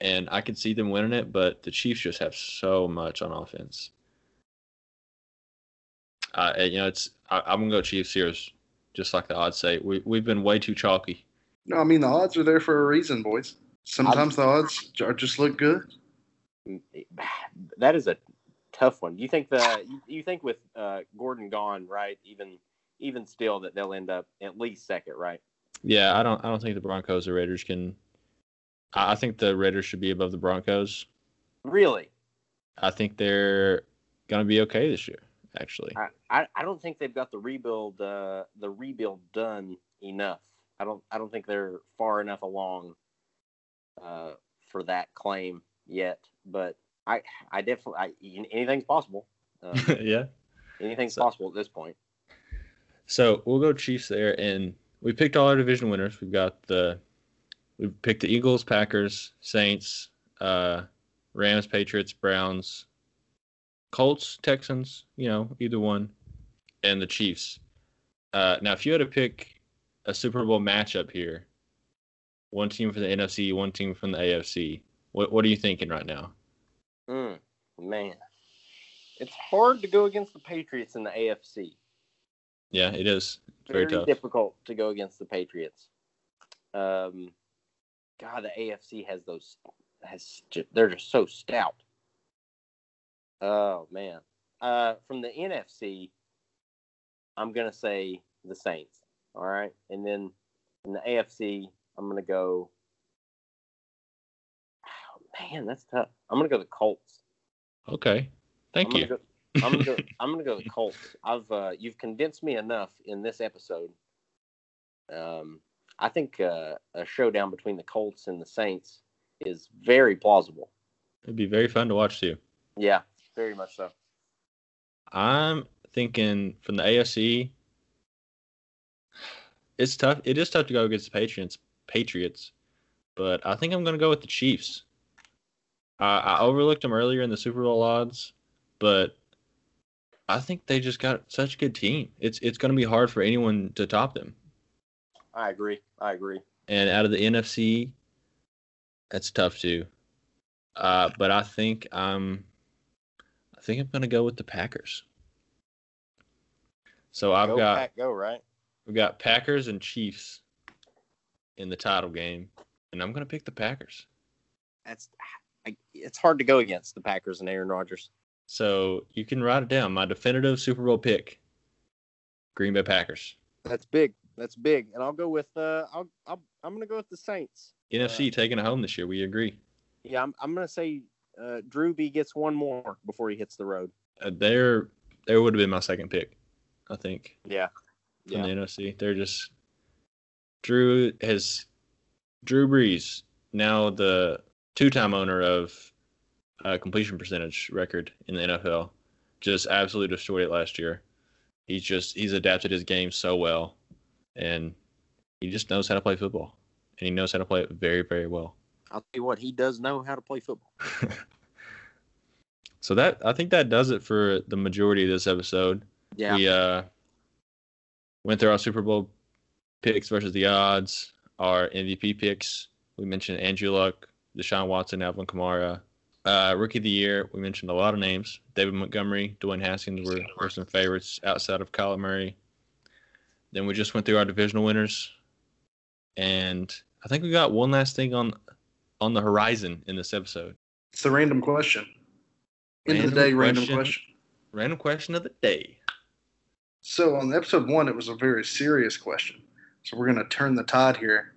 and I could see them winning it, but the Chiefs just have so much on offense. Uh, and, you know, it's I, I'm gonna go Chiefs here, just like the odds say. We we've been way too chalky. No, I mean the odds are there for a reason, boys. Sometimes the odds are just look good. That is a tough one. You think the you, you think with uh, Gordon gone, right? Even even still, that they'll end up at least second, right? Yeah, I don't I don't think the Broncos or Raiders can. I I think the Raiders should be above the Broncos. Really, I think they're gonna be okay this year. Actually, I, I, I don't think they've got the rebuild uh, the rebuild done enough. I don't I don't think they're far enough along uh, for that claim yet. But I I definitely I, anything's possible. [laughs] Um, yeah. anything's So- possible at this point. So we'll go Chiefs there, and we picked all our division winners. We've got the we picked the Eagles, Packers, Saints, uh, Rams, Patriots, Browns, Colts, Texans. You know, either one, and the Chiefs. Uh, now, if you had to pick a Super Bowl matchup here, one team from the NFC, one team from the AFC. What what are you thinking right now? Mm, man, it's hard to go against the Patriots in the AFC. Yeah, it is. It's very, very difficult to go against the Patriots. Um, God, the AFC has those has they're just so stout. Oh man, uh, from the NFC, I'm gonna say the Saints. All right, and then in the AFC, I'm gonna go. Oh, man, that's tough. I'm gonna go the Colts. Okay, thank I'm you. Gonna go, I'm gonna go. [laughs] I'm gonna go the Colts. I've uh, you've condensed me enough in this episode. Um, I think uh, a showdown between the Colts and the Saints is very plausible. It'd be very fun to watch too. Yeah, very much so. I'm thinking from the AFC. It's tough. It is tough to go against the Patriots. Patriots, but I think I'm going to go with the Chiefs. I, I overlooked them earlier in the Super Bowl odds, but I think they just got such a good team. It's it's going to be hard for anyone to top them. I agree. I agree. And out of the NFC, that's tough too. Uh, but I think I'm, I think I'm going to go with the Packers. So I've go got Pack, go right. We've got Packers and Chiefs in the title game, and I'm going to pick the Packers. That's I, it's hard to go against the Packers and Aaron Rodgers. So you can write it down. My definitive Super Bowl pick: Green Bay Packers. That's big. That's big. And I'll go with uh, I'll, I'll I'm gonna go with the Saints. NFC taking it home this year. We agree. Yeah, I'm I'm gonna say uh, Drew B gets one more before he hits the road. Uh, there, there would have been my second pick. I think Yeah. from the NFC. They're just Drew has Drew Brees now the two-time owner of uh, completion percentage record in the NFL. Just absolutely destroyed it last year. He's just he's adapted his game so well, and he just knows how to play football, and he knows how to play it very very well. I'll tell you what, he does know how to play football. [laughs] So that I think that does it for the majority of this episode. Yeah. We uh went through our Super Bowl picks versus the odds, our MVP picks. We mentioned Andrew Luck, Deshaun Watson, Alvin Kamara. Uh, rookie of the year, we mentioned a lot of names. David Montgomery, Dwayne Haskins were, were some favorites outside of Kyler Murray. Then we just went through our divisional winners. And I think we got one last thing on on the horizon in this episode. It's the random question. End of the Random day, random question. question. Random question of the day. So on episode one, it was a very serious question. So we're going to turn the tide here.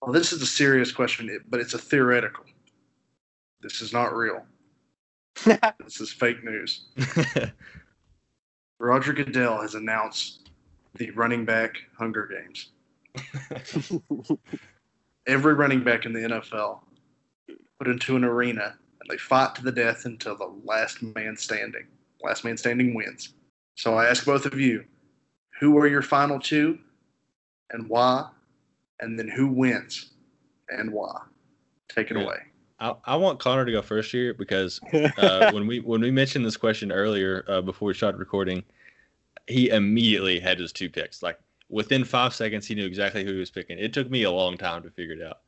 Well, this is a serious question, but it's a theoretical. This is not real. [laughs] This is fake news. [laughs] Roger Goodell has announced the running back Hunger Games. [laughs] Every running back in the NFL put into an arena and they fight to the death until the last man standing. Last man standing wins. So I ask both of you, who are your final two and why? And then who wins and why? Take it Yeah. away. I, I want Connor to go first here because [laughs] uh, when we when we mentioned this question earlier uh, before we started recording, he immediately had his two picks. Like within five seconds, he knew exactly who he was picking. It took me a long time to figure it out.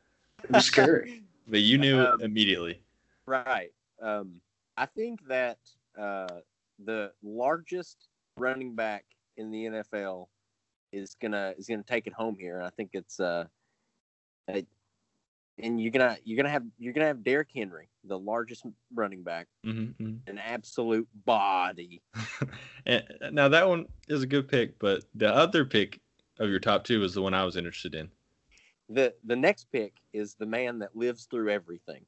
It was scary. [laughs] but you knew Um, immediately. Right. Um, I think that uh, the largest running back in the NFL is gonna is gonna take it home here, and I think it's uh, it, and you're gonna you're gonna have you're gonna have Derrick Henry, the largest running back, hmm an absolute body. [laughs] And now that one is a good pick, but the other pick of your top two is the one I was interested in. The The next pick is the man that lives through everything.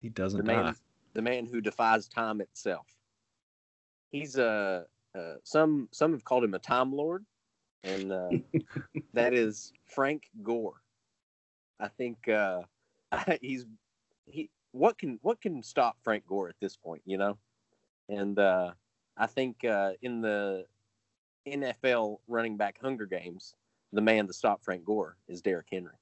He doesn't man, die. the man who defies time itself. He's a uh, some some have called him a time lord, and uh, [laughs] that is Frank Gore. I think uh, [laughs] he's he. What can what can stop Frank Gore at this point? You know, and uh, I think uh, in the NFL running back Hunger Games, the man to stop Frank Gore is Derrick Henry.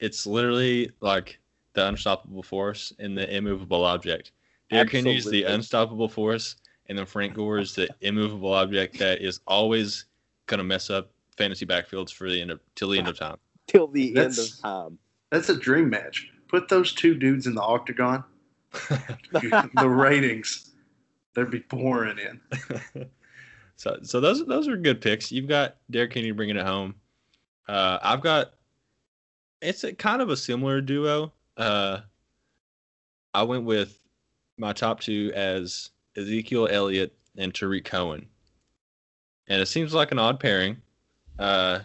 It's literally like the unstoppable force and the immovable object. Derrick Henry is the unstoppable force, and then Frank Gore is the immovable object that is always gonna mess up fantasy backfields for the end of till the end of time. Till the end That's- of time. That's a dream match. Put those two dudes in the octagon. [laughs] the ratings, they'd be pouring in. [laughs] so so those those are good picks. You've got Derrick Henry bringing it home. Uh, I've got it's a kind of a similar duo. Uh, I went with my top two as Ezekiel Elliott and Tarik Cohen, and it seems like an odd pairing. Uh,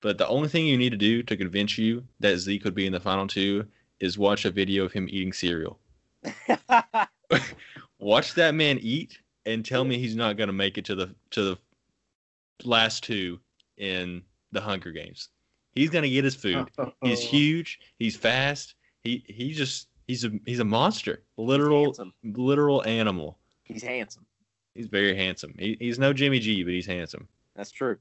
but the only thing you need to do to convince you that Zeke would be in the final two is watch a video of him eating cereal. [laughs] watch that man eat and tell me he's not going to make it to the to the last two in the Hunger Games. He's going to get his food. He's [laughs] huge. He's fast. He he just he's a he's a monster. Literal literal animal. He's handsome. He's very handsome. He, he's no Jimmy G, but he's handsome. That's true.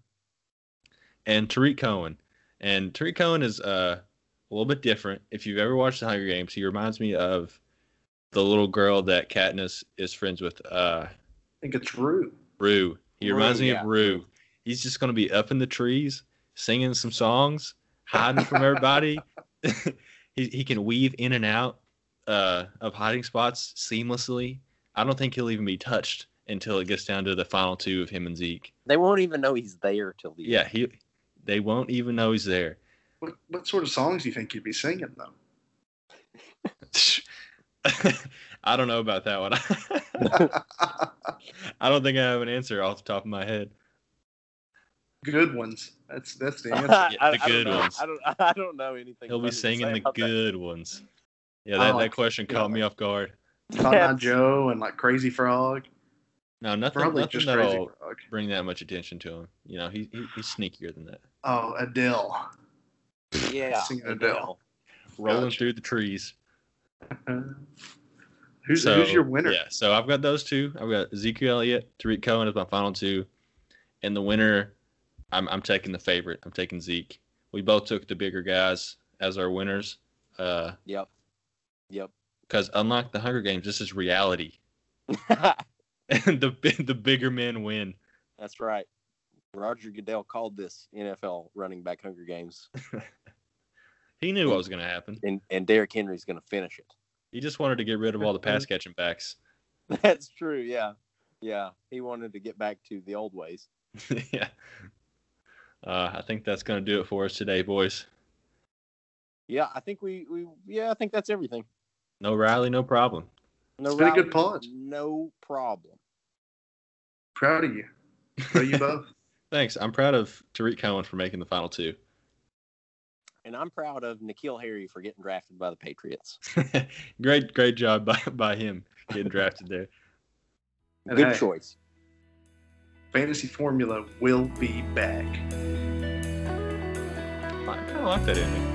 And Tarik Cohen. And Tarik Cohen is uh, a little bit different. If you've ever watched the Hunger Games, he reminds me of the little girl that Katniss is friends with. Uh, I think it's Rue. Rue. He Rue, reminds me yeah. of Rue. He's just going to be up in the trees, singing some songs, hiding from everybody. [laughs] he, he can weave in and out uh, of hiding spots seamlessly. I don't think he'll even be touched until it gets down to the final two of him and Zeke. They won't even know he's there till the Yeah, he. They won't even know he's there. What, what sort of songs do you think you'd be singing, though? [laughs] I don't know about that one. [laughs] I don't think I have an answer off the top of my head. Good ones. That's that's the [laughs] answer. I, Yeah, the I don't good know. ones. I don't. [laughs] I don't know anything. He'll be funny singing the about that. good ones. Yeah, I that, that question yeah, caught me off guard. Cotton Eye Yes. Joe and like Crazy Frog. No, nothing, Probably nothing just Crazy that'll Frog. bring that much attention to him. You know, he, he he's sneakier than that. Oh, Adele. Yeah, [laughs] Singing Adele. Adele. Rolling Gotcha. through the trees. Who's So, who's your winner? Yeah, so I've got those two. I've got Ezekiel Elliott, Tarik Cohen as my final two, and the winner, I'm I'm taking the favorite. I'm taking Zeke. We both took the bigger guys as our winners, uh, Yep. Yep. because unlike the Hunger Games, this is reality, and [laughs] [laughs] the the bigger men win. That's right. Roger Goodell called this NFL running back Hunger Games, [laughs] He knew what was going to happen. and and Derrick Henry's going to finish it. He just wanted to get rid of all the pass catching backs. That's true. Yeah. Yeah. He wanted to get back to the old ways. yeah. Uh, I think that's going to do it for us today, boys. Yeah, I think we we yeah, I think that's everything. No Riley, no problem. No It's been a good pod. No problem. Proud of you. Proud of you both. [laughs] Thanks. I'm proud of Tarik Cohen for making the final two. And I'm proud of N'Keal Harry for getting drafted by the Patriots. [laughs] great, great job by, by him getting drafted there. And Good hey, choice. Fantasy Formula will be back. I kind